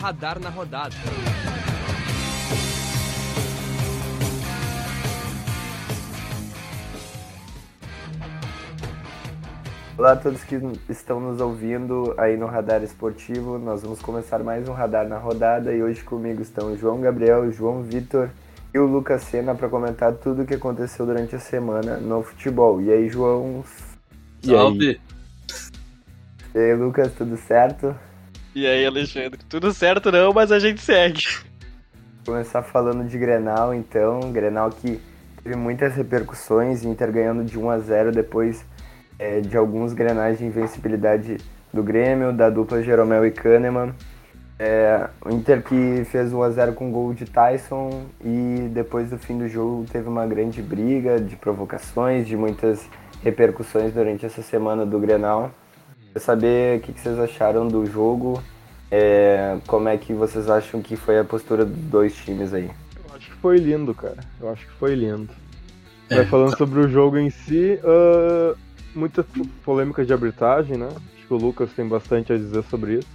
Radar na Rodada. Olá a todos que estão nos ouvindo aí no Radar Esportivo. Nós vamos começar mais um Radar na Rodada e hoje comigo estão o João Gabriel, o João Vitor e o Lucas Sena para comentar tudo o que aconteceu durante a semana no futebol. E aí, João? E Salve! Aí? E aí, Lucas, tudo certo? E aí, Alexandre? Tudo certo não, mas a gente segue. Começar falando de Grenal, então. Grenal que teve muitas repercussões, Inter ganhando de 1 a 0 depois é, de alguns grenais de invencibilidade do Grêmio, da dupla Jeromel e Kahneman. É, o Inter que fez 1x0 com gol de Tyson e depois do fim do jogo teve uma grande briga de provocações, de muitas repercussões durante essa semana do Grenal. Quero saber o que vocês acharam do jogo, é, como é que vocês acham que foi a postura dos dois times aí. Eu acho que foi lindo, cara. Eu acho que foi lindo. É. falando sobre o jogo em si, uh, muita polêmica de arbitragem, né? Acho que o Lucas tem bastante a dizer sobre isso.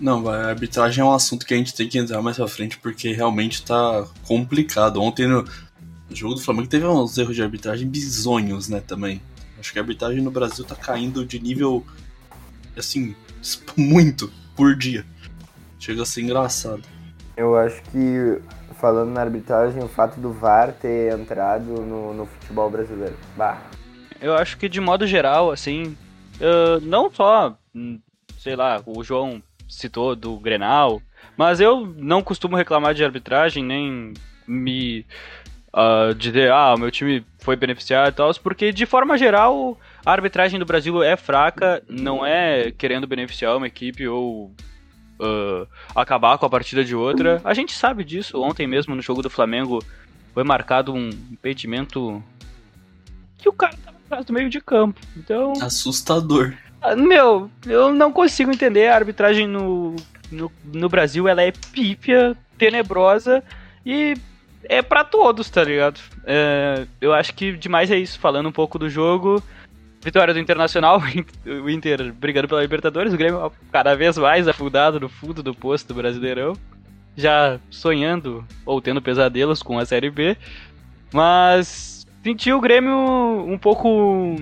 Não, a arbitragem é um assunto que a gente tem que entrar mais pra frente porque realmente tá complicado. Ontem no jogo do Flamengo teve uns erros de arbitragem bizonhos, né, também. Acho que a arbitragem no Brasil tá caindo de nível, assim, muito por dia. Chega a ser engraçado. Eu acho que, falando na arbitragem, o fato do VAR ter entrado no, no futebol brasileiro. Bah, eu acho que de modo geral, assim, uh, não só, hum, sei lá, o João citou do Grenal, mas eu não costumo reclamar de arbitragem, nem me uh, dizer, ah, meu time foi beneficiado e tal, porque de forma geral a arbitragem do Brasil é fraca, não é querendo beneficiar uma equipe ou uh, acabar com a partida de outra. A gente sabe disso. Ontem mesmo no jogo do Flamengo foi marcado um impedimento que o cara atrás do meio de campo. Então. Assustador. Ah, meu, eu não consigo entender. A arbitragem no, no, no Brasil ela é pífia, tenebrosa e é para todos, tá ligado? É, eu acho que demais é isso. Falando um pouco do jogo. Vitória do Internacional, o Inter brigando pela Libertadores, o Grêmio cada vez mais afundado no fundo do posto do Brasileirão, já sonhando ou tendo pesadelos com a Série B. Mas senti o Grêmio um pouco.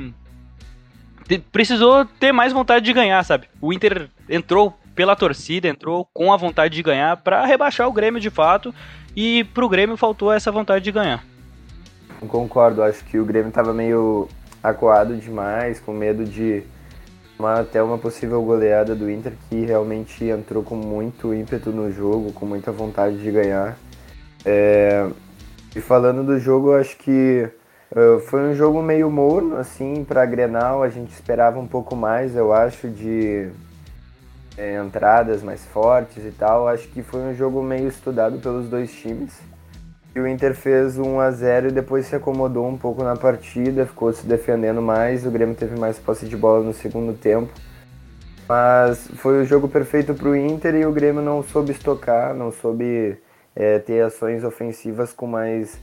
Precisou ter mais vontade de ganhar, sabe? O Inter entrou pela torcida, entrou com a vontade de ganhar para rebaixar o Grêmio de fato. E pro Grêmio faltou essa vontade de ganhar. Concordo, acho que o Grêmio tava meio acuado demais, com medo de até uma possível goleada do Inter, que realmente entrou com muito ímpeto no jogo, com muita vontade de ganhar. É, e falando do jogo, acho que Uh, foi um jogo meio morno, assim, para Grenal. A gente esperava um pouco mais, eu acho, de é, entradas mais fortes e tal. Acho que foi um jogo meio estudado pelos dois times. E o Inter fez 1 a 0 e depois se acomodou um pouco na partida, ficou se defendendo mais. O Grêmio teve mais posse de bola no segundo tempo. Mas foi o jogo perfeito para o Inter e o Grêmio não soube estocar, não soube é, ter ações ofensivas com mais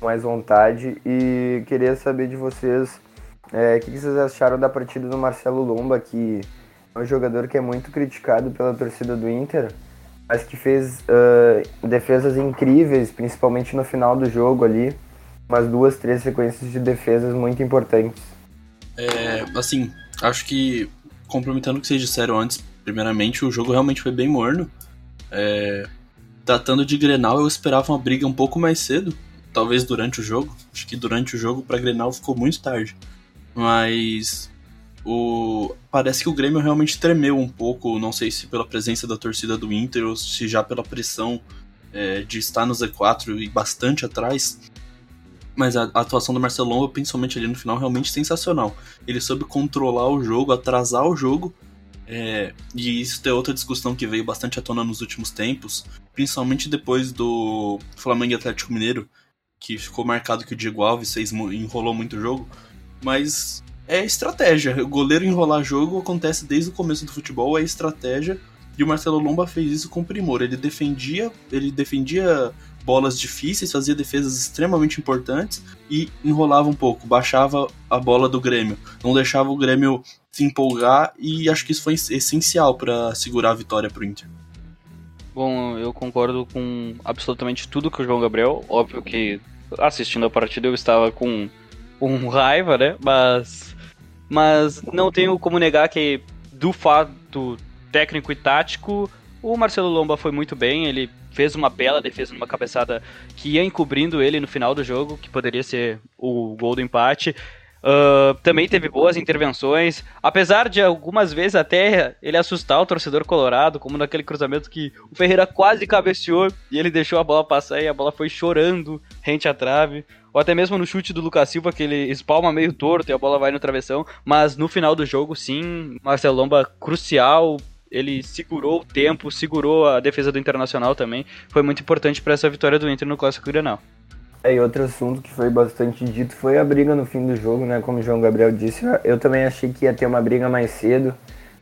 mais vontade e queria saber de vocês é, o que vocês acharam da partida do Marcelo Lomba, que é um jogador que é muito criticado pela torcida do Inter, mas que fez uh, defesas incríveis, principalmente no final do jogo ali, umas duas, três sequências de defesas muito importantes. É, assim, acho que complementando o que vocês disseram antes, primeiramente o jogo realmente foi bem morno. É, tratando de Grenal, eu esperava uma briga um pouco mais cedo, talvez durante o jogo. Acho que durante o jogo para Grenal ficou muito tarde. Mas o parece que o Grêmio realmente tremeu um pouco, não sei se pela presença da torcida do Inter ou se já pela pressão é, de estar no Z4 e bastante atrás. Mas a, a atuação do Marcelo principalmente ali no final, realmente sensacional. Ele soube controlar o jogo, atrasar o jogo é, e isso é outra discussão que veio bastante à tona nos últimos tempos, principalmente depois do Flamengo e Atlético Mineiro, que ficou marcado que o Diego Alves fez, enrolou muito o jogo, mas é estratégia. O goleiro enrolar jogo acontece desde o começo do futebol, é estratégia. E o Marcelo Lomba fez isso com primor. Ele defendia, ele defendia bolas difíceis, fazia defesas extremamente importantes e enrolava um pouco, baixava a bola do Grêmio, não deixava o Grêmio se empolgar e acho que isso foi essencial para segurar a vitória para o Inter. Bom, eu concordo com absolutamente tudo que o João Gabriel. Óbvio que assistindo a partida eu estava com, com raiva, né? Mas, mas não tenho como negar que do fato técnico e tático, o Marcelo Lomba foi muito bem. Ele fez uma bela defesa numa cabeçada que ia encobrindo ele no final do jogo, que poderia ser o gol do empate. Uh, também teve boas intervenções, apesar de algumas vezes até ele assustar o torcedor colorado, como naquele cruzamento que o Ferreira quase cabeceou e ele deixou a bola passar e a bola foi chorando rente à trave, ou até mesmo no chute do Lucas Silva que ele espalma meio torto e a bola vai no travessão, mas no final do jogo sim, Marcelo Lomba crucial, ele segurou o tempo, segurou a defesa do Internacional também, foi muito importante para essa vitória do Inter no Clássico Grenal. É, e outro assunto que foi bastante dito foi a briga no fim do jogo, né? Como o João Gabriel disse, eu também achei que ia ter uma briga mais cedo.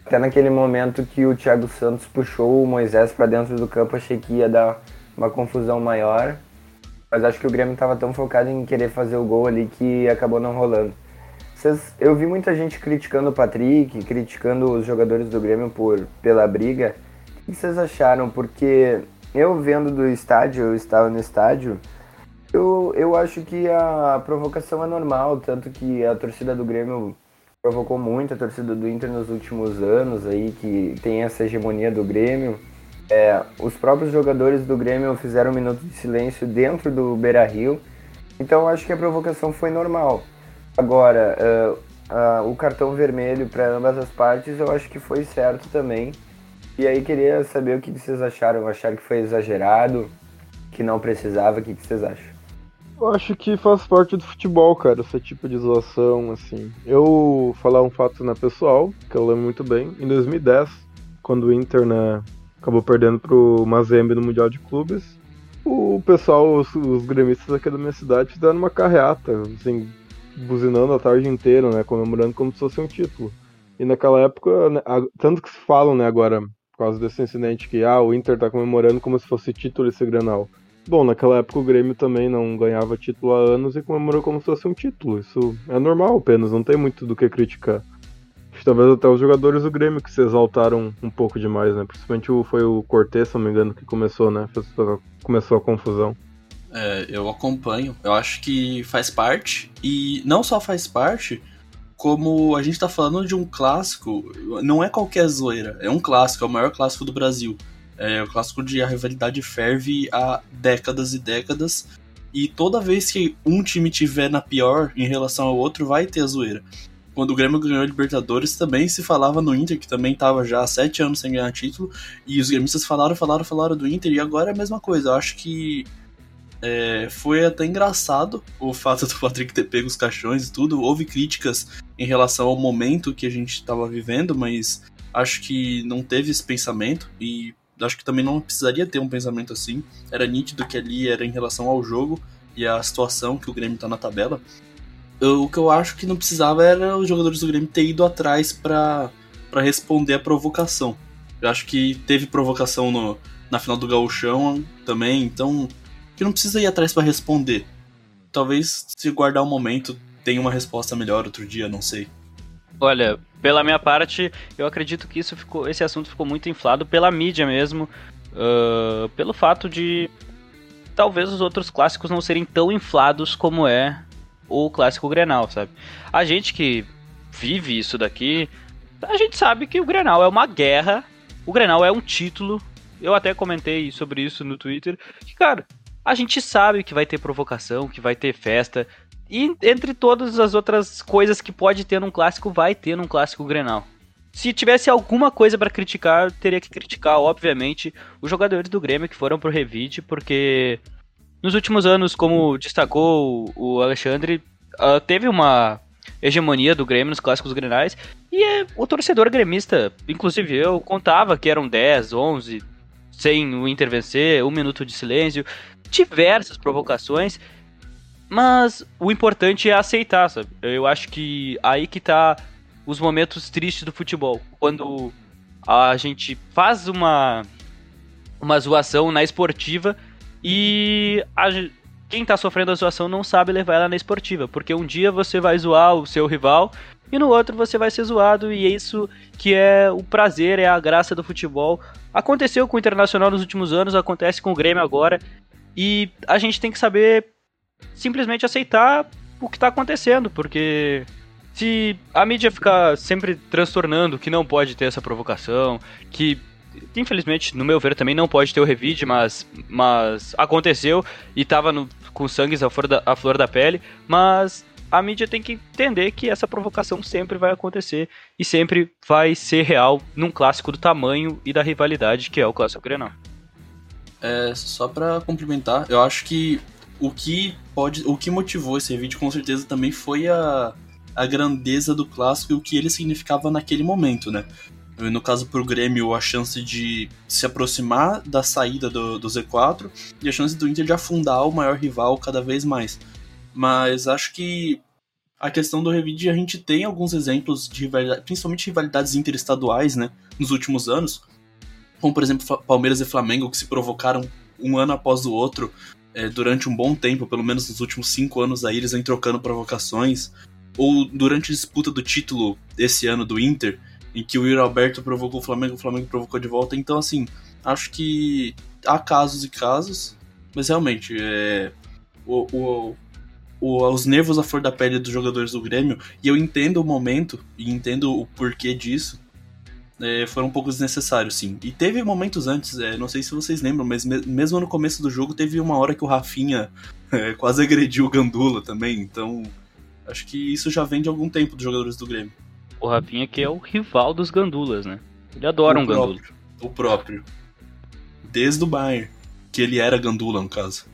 Até naquele momento que o Thiago Santos puxou o Moisés para dentro do campo, achei que ia dar uma confusão maior. Mas acho que o Grêmio estava tão focado em querer fazer o gol ali que acabou não rolando. Vocês, eu vi muita gente criticando o Patrick, criticando os jogadores do Grêmio por, pela briga. O que vocês acharam? Porque eu vendo do estádio, eu estava no estádio, eu, eu acho que a provocação é normal, tanto que a torcida do Grêmio provocou muito a torcida do Inter nos últimos anos aí, que tem essa hegemonia do Grêmio. É, os próprios jogadores do Grêmio fizeram um minuto de silêncio dentro do Beira Rio, então acho que a provocação foi normal. Agora, uh, uh, o cartão vermelho para ambas as partes eu acho que foi certo também. E aí queria saber o que vocês acharam. Acharam que foi exagerado, que não precisava, o que vocês acham? Eu acho que faz parte do futebol, cara, esse tipo de zoação, assim. Eu falar um fato na pessoal, que eu lembro muito bem, em 2010, quando o Inter, né, acabou perdendo pro Mazembe no Mundial de Clubes, o pessoal, os, os gremistas aqui da minha cidade fizeram uma carreata, assim, buzinando a tarde inteira, né, comemorando como se fosse um título. E naquela época, né, tanto que se falam, né, agora, por causa desse incidente, que ah, o Inter tá comemorando como se fosse título esse Granal. Bom, naquela época o Grêmio também não ganhava título há anos e comemorou como se fosse um título. Isso é normal apenas, não tem muito do que criticar. Talvez até os jogadores do Grêmio que se exaltaram um pouco demais, né? Principalmente foi o Cortez, se não me engano, que começou, né? Começou a confusão. É, eu acompanho. Eu acho que faz parte. E não só faz parte, como a gente tá falando de um clássico, não é qualquer zoeira. É um clássico, é o maior clássico do Brasil. É o clássico de a rivalidade ferve há décadas e décadas. E toda vez que um time tiver na pior em relação ao outro, vai ter a zoeira. Quando o Grêmio ganhou a Libertadores, também se falava no Inter, que também estava já há sete anos sem ganhar título, e os gremistas falaram, falaram, falaram do Inter, e agora é a mesma coisa. Eu acho que é, foi até engraçado o fato do Patrick ter pego os caixões e tudo. Houve críticas em relação ao momento que a gente estava vivendo, mas acho que não teve esse pensamento, e acho que também não precisaria ter um pensamento assim. Era nítido que ali era em relação ao jogo e à situação que o Grêmio tá na tabela. Eu, o que eu acho que não precisava era os jogadores do Grêmio ter ido atrás para responder a provocação. Eu acho que teve provocação no, na final do Gauchão também, então que não precisa ir atrás para responder. Talvez se guardar um momento tenha uma resposta melhor outro dia, não sei. Olha, pela minha parte, eu acredito que isso ficou, esse assunto ficou muito inflado pela mídia mesmo, uh, pelo fato de talvez os outros clássicos não serem tão inflados como é o clássico Grenal, sabe? A gente que vive isso daqui, a gente sabe que o Grenal é uma guerra, o Grenal é um título. Eu até comentei sobre isso no Twitter, que cara, a gente sabe que vai ter provocação, que vai ter festa, e entre todas as outras coisas que pode ter num clássico, vai ter num clássico Grenal. Se tivesse alguma coisa para criticar, teria que criticar, obviamente, os jogadores do Grêmio que foram pro Revide, porque nos últimos anos, como destacou o Alexandre, uh, teve uma hegemonia do Grêmio nos clássicos grenais, e é, o torcedor gremista, inclusive eu, contava que eram 10, 11, sem o Inter vencer, um minuto de silêncio, diversas provocações, mas o importante é aceitar, sabe? Eu acho que aí que tá os momentos tristes do futebol. Quando a gente faz uma, uma zoação na esportiva e a, quem tá sofrendo a zoação não sabe levar ela na esportiva, porque um dia você vai zoar o seu rival e no outro você vai ser zoado e é isso que é o prazer, é a graça do futebol. Aconteceu com o Internacional nos últimos anos, acontece com o Grêmio agora e a gente tem que saber simplesmente aceitar o que tá acontecendo, porque se a mídia ficar sempre transtornando que não pode ter essa provocação, que infelizmente, no meu ver, também não pode ter o revide, mas, mas aconteceu e tava com sangue à flor, da, à flor da pele, mas a mídia tem que entender que essa provocação sempre vai acontecer e sempre vai ser real num clássico do tamanho e da rivalidade que é o Clássico Grenal. É, só para complementar, eu acho que o que pode, o que motivou esse vídeo com certeza também foi a, a grandeza do clássico e o que ele significava naquele momento, né? No caso pro Grêmio, a chance de se aproximar da saída do, do Z4 e a chance do Inter de afundar o maior rival cada vez mais. Mas acho que a questão do Revide, a gente tem alguns exemplos de rivalidade, principalmente rivalidades interestaduais, né, nos últimos anos. Como, por exemplo, Palmeiras e Flamengo, que se provocaram um ano após o outro é, durante um bom tempo, pelo menos nos últimos cinco anos aí, eles vêm trocando provocações. Ou durante a disputa do título esse ano do Inter, em que o Yuri Alberto provocou o Flamengo, o Flamengo provocou de volta. Então, assim, acho que há casos e casos, mas realmente, é, o, o, o, os nervos à flor da pele dos jogadores do Grêmio, e eu entendo o momento, e entendo o porquê disso, é, foram um pouco desnecessários, sim. E teve momentos antes, é, não sei se vocês lembram, mas me, mesmo no começo do jogo teve uma hora que o Rafinha é, quase agrediu o Gandula também, então acho que isso já vem de algum tempo dos jogadores do Grêmio o Rafinha que é o rival dos gandulas, né? Ele adora o um próprio, gandula. O próprio. Desde o Bayern, que ele era gandula, no caso.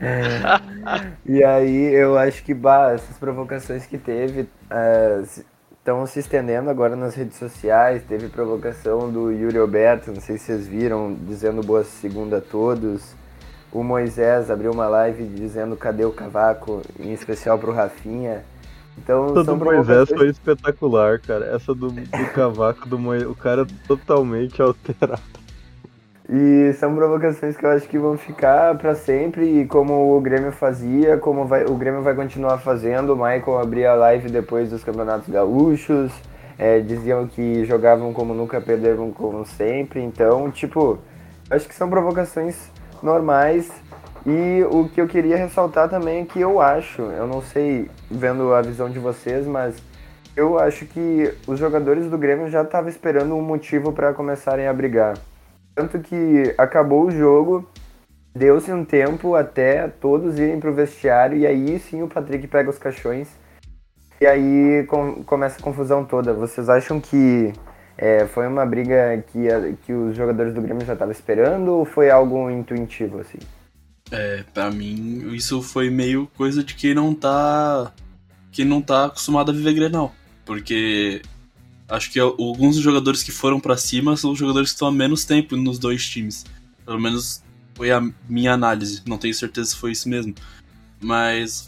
e aí eu acho que bah, essas provocações que teve estão se estendendo agora nas redes sociais. Teve provocação do Yuri Alberto, não sei se vocês viram, dizendo boa segunda a todos. O Moisés abriu uma live dizendo cadê o cavaco, em especial pro Rafinha. Então, Essa do Moisés foi espetacular, cara. Essa do, do cavaco do Moisés, o cara totalmente alterado. E são provocações que eu acho que vão ficar para sempre, e como o Grêmio fazia, como vai, o Grêmio vai continuar fazendo. O Michael abria a live depois dos campeonatos gaúchos, é, diziam que jogavam como nunca, perderam como sempre. Então, tipo, acho que são provocações normais e o que eu queria ressaltar também é que eu acho, eu não sei, vendo a visão de vocês, mas eu acho que os jogadores do Grêmio já estavam esperando um motivo para começarem a brigar. Tanto que acabou o jogo, deu-se um tempo até todos irem pro vestiário e aí sim o Patrick pega os caixões e aí com, começa a confusão toda. Vocês acham que é, foi uma briga que, que os jogadores do Grêmio já estavam esperando ou foi algo intuitivo assim? É, pra mim, isso foi meio coisa de quem não tá. Quem não tá acostumado a viver Grenal. Porque acho que alguns dos jogadores que foram para cima são os jogadores que estão há menos tempo nos dois times. Pelo menos foi a minha análise. Não tenho certeza se foi isso mesmo. Mas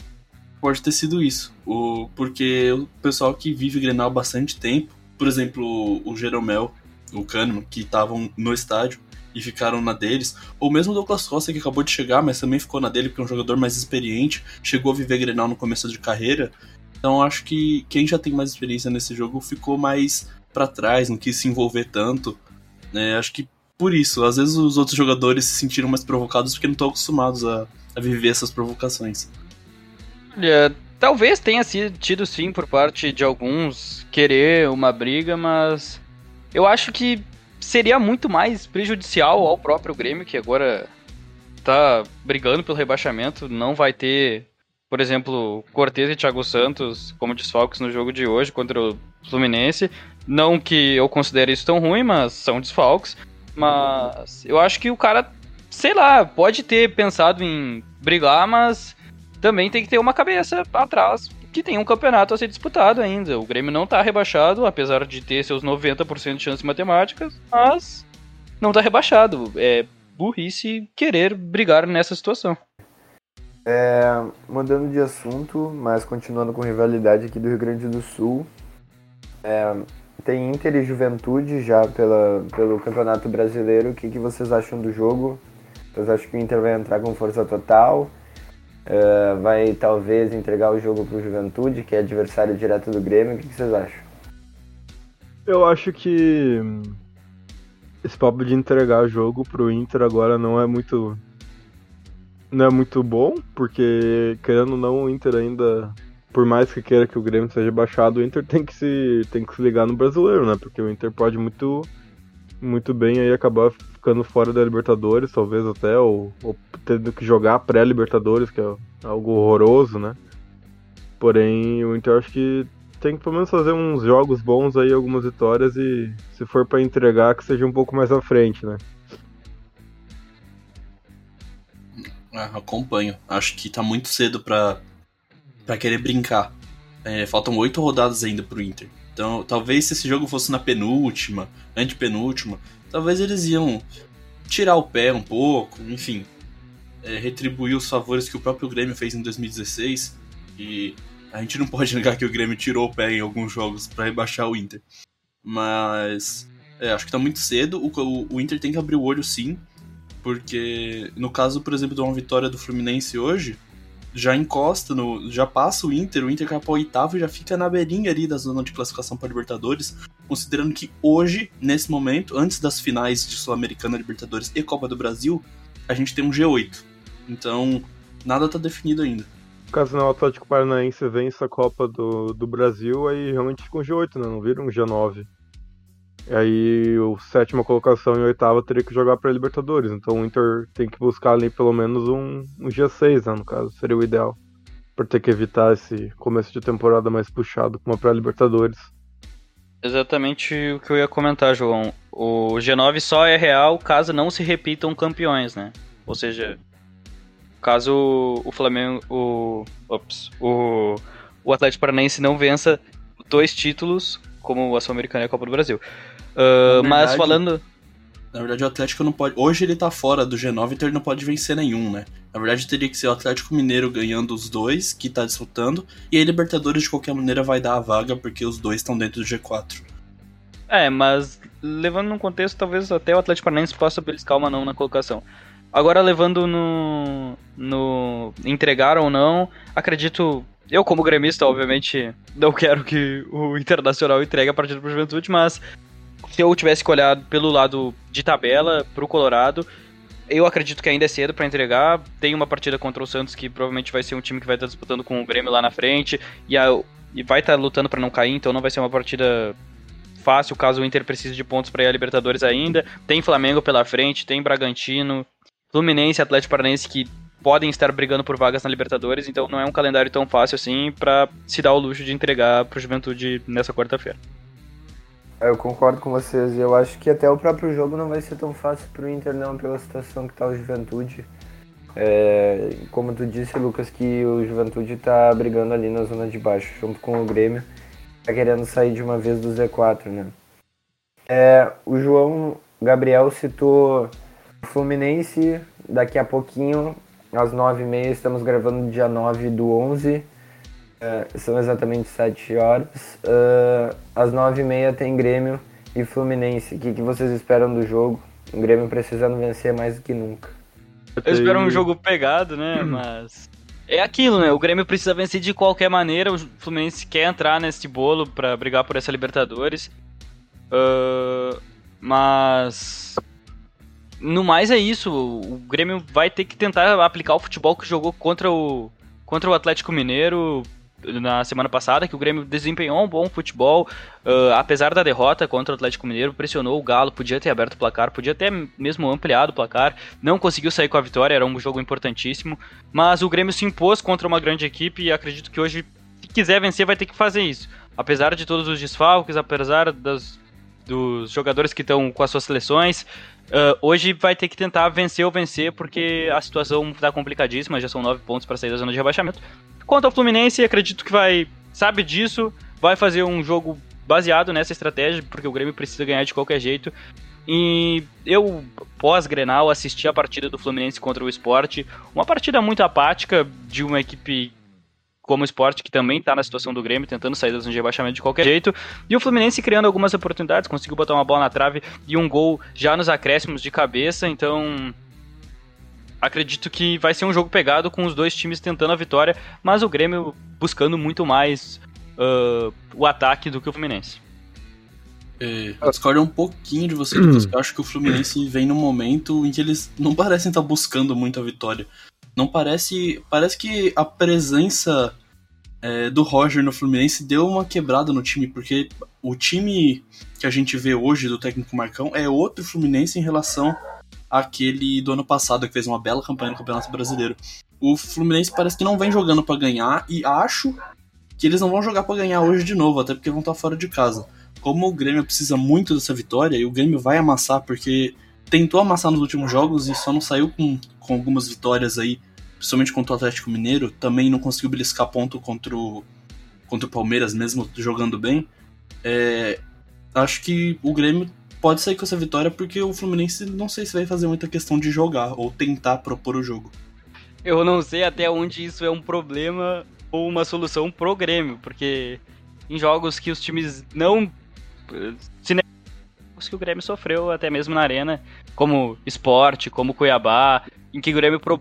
pode ter sido isso. O, porque o pessoal que vive Grenal bastante tempo, por exemplo, o Jeromel, o Kahneman, que estavam no estádio, e ficaram na deles. Ou mesmo o Douglas Costa, que acabou de chegar, mas também ficou na dele, porque é um jogador mais experiente, chegou a viver Grenal no começo de carreira. Então acho que quem já tem mais experiência nesse jogo ficou mais para trás, não quis se envolver tanto. É, acho que por isso, às vezes os outros jogadores se sentiram mais provocados porque não estão acostumados a, a viver essas provocações. Olha, talvez tenha sido tido sim por parte de alguns querer uma briga, mas eu acho que seria muito mais prejudicial ao próprio Grêmio, que agora tá brigando pelo rebaixamento, não vai ter, por exemplo, Cortez e Thiago Santos como desfalques no jogo de hoje contra o Fluminense. Não que eu considere isso tão ruim, mas são desfalques. Mas eu acho que o cara, sei lá, pode ter pensado em brigar, mas também tem que ter uma cabeça atrás que tem um campeonato a ser disputado ainda. O Grêmio não tá rebaixado, apesar de ter seus 90% de chances matemáticas, mas não tá rebaixado. É burrice querer brigar nessa situação. É, mudando de assunto, mas continuando com rivalidade aqui do Rio Grande do Sul, é, tem Inter e Juventude já pela, pelo Campeonato Brasileiro. O que, que vocês acham do jogo? Vocês acham que o Inter vai entrar com força total? Uh, vai talvez entregar o jogo para o Juventude, que é adversário direto do Grêmio. O que, que vocês acham? Eu acho que esse papo de entregar jogo pro Inter agora não é muito não é muito bom, porque querendo ou não, o Inter ainda, por mais que queira que o Grêmio seja baixado, o Inter tem que se tem que se ligar no brasileiro, né? Porque o Inter pode muito muito bem aí acabar ficando fora da Libertadores, talvez até, ou, ou tendo que jogar pré-Libertadores, que é algo horroroso, né? Porém, o Inter acho que tem que pelo menos fazer uns jogos bons aí, algumas vitórias e se for para entregar que seja um pouco mais à frente, né? Ah, acompanho. Acho que tá muito cedo pra, pra querer brincar. É, faltam oito rodadas ainda pro Inter. Então, talvez se esse jogo fosse na penúltima, antepenúltima, talvez eles iam tirar o pé um pouco, enfim, é, retribuir os favores que o próprio Grêmio fez em 2016. E a gente não pode negar que o Grêmio tirou o pé em alguns jogos para rebaixar o Inter. Mas é, acho que tá muito cedo. O, o, o, Inter tem que abrir o olho sim. Porque no caso, por exemplo, de uma vitória do Fluminense hoje, já encosta no. já passa o Inter, o Inter cai pra oitavo e já fica na beirinha ali da zona de classificação para Libertadores. Considerando que hoje, nesse momento, antes das finais de Sul-Americana, Libertadores e Copa do Brasil, a gente tem um G8. Então, nada tá definido ainda. Caso não o Atlético Paranaense vença a Copa do, do Brasil, aí realmente fica um G8, né? Não vira um G9. Aí o sétima colocação e oitava teria que jogar para Libertadores. Então o Inter tem que buscar ali pelo menos um, um G6, né, no caso, seria o ideal. Por ter que evitar esse começo de temporada mais puxado como para Libertadores. Exatamente o que eu ia comentar, João. O G9 só é real caso não se repitam campeões, né? Ou seja, caso o Flamengo, o, ops, o, o Atlético Paranaense não vença dois títulos, como a Sul-Americana e a Copa do Brasil. Uh, verdade, mas falando. Na verdade, o Atlético não pode. Hoje ele tá fora do G9, então ele não pode vencer nenhum, né? Na verdade, teria que ser o Atlético Mineiro ganhando os dois, que tá disputando, e aí Libertadores de qualquer maneira vai dar a vaga, porque os dois estão dentro do G4. É, mas levando num contexto, talvez até o Atlético Paranaense possa beliscar uma não na colocação. Agora, levando no, no entregar ou não, acredito. Eu, como gremista, obviamente, não quero que o Internacional entregue a partida pro Juventude, mas se eu tivesse que olhar pelo lado de tabela pro Colorado, eu acredito que ainda é cedo para entregar. Tem uma partida contra o Santos que provavelmente vai ser um time que vai estar disputando com o Grêmio lá na frente e, a, e vai estar lutando para não cair, então não vai ser uma partida fácil caso o Inter precise de pontos para ir a Libertadores ainda. Tem Flamengo pela frente, tem Bragantino, Fluminense, Atlético Paranaense que podem estar brigando por vagas na Libertadores, então não é um calendário tão fácil assim para se dar o luxo de entregar pro Juventude nessa quarta-feira. É, eu concordo com vocês. Eu acho que até o próprio jogo não vai ser tão fácil para o Inter, não, pela situação que está o Juventude. É, como tu disse, Lucas, que o Juventude está brigando ali na zona de baixo, junto com o Grêmio. Está querendo sair de uma vez do Z4, né? É, o João Gabriel citou o Fluminense. Daqui a pouquinho, às 9h30, estamos gravando dia 9 do 11 Uh, são exatamente 7 horas. Uh, às 9h30 tem Grêmio e Fluminense. O que, que vocês esperam do jogo? O Grêmio precisando vencer mais do que nunca. Eu espero um jogo pegado, né? Mas. É aquilo, né? O Grêmio precisa vencer de qualquer maneira. O Fluminense quer entrar nesse bolo para brigar por essa Libertadores. Uh, mas. No mais é isso. O Grêmio vai ter que tentar aplicar o futebol que jogou contra o, contra o Atlético Mineiro na semana passada, que o Grêmio desempenhou um bom futebol, uh, apesar da derrota contra o Atlético Mineiro, pressionou o Galo, podia ter aberto o placar, podia até mesmo ampliado o placar, não conseguiu sair com a vitória, era um jogo importantíssimo, mas o Grêmio se impôs contra uma grande equipe e acredito que hoje, se quiser vencer, vai ter que fazer isso. Apesar de todos os desfalques, apesar das, dos jogadores que estão com as suas seleções, Uh, hoje vai ter que tentar vencer ou vencer, porque a situação está complicadíssima, já são nove pontos para sair da zona de rebaixamento. Quanto ao Fluminense, acredito que vai, sabe disso, vai fazer um jogo baseado nessa estratégia, porque o Grêmio precisa ganhar de qualquer jeito. E eu, pós-Grenal, assisti a partida do Fluminense contra o Sport. Uma partida muito apática de uma equipe como o Sport, que também está na situação do Grêmio, tentando sair da de rebaixamento de qualquer jeito. E o Fluminense criando algumas oportunidades, conseguiu botar uma bola na trave e um gol já nos acréscimos de cabeça. Então, acredito que vai ser um jogo pegado com os dois times tentando a vitória, mas o Grêmio buscando muito mais uh, o ataque do que o Fluminense. É, eu discordo um pouquinho de você. Eu acho que o Fluminense vem num momento em que eles não parecem estar buscando muito a vitória. Não parece. Parece que a presença é, do Roger no Fluminense deu uma quebrada no time, porque o time que a gente vê hoje do técnico Marcão é outro Fluminense em relação àquele do ano passado, que fez uma bela campanha no Campeonato Brasileiro. O Fluminense parece que não vem jogando para ganhar e acho que eles não vão jogar para ganhar hoje de novo, até porque vão estar fora de casa como o Grêmio precisa muito dessa vitória, e o Grêmio vai amassar porque tentou amassar nos últimos jogos e só não saiu com, com algumas vitórias aí, principalmente contra o Atlético Mineiro, também não conseguiu beliscar ponto contra o, contra o Palmeiras, mesmo jogando bem. É, acho que o Grêmio pode sair com essa vitória porque o Fluminense não sei se vai fazer muita questão de jogar ou tentar propor o jogo. Eu não sei até onde isso é um problema ou uma solução pro Grêmio, porque em jogos que os times não que o Grêmio sofreu até mesmo na arena, como esporte, como Cuiabá, em que o Grêmio pro...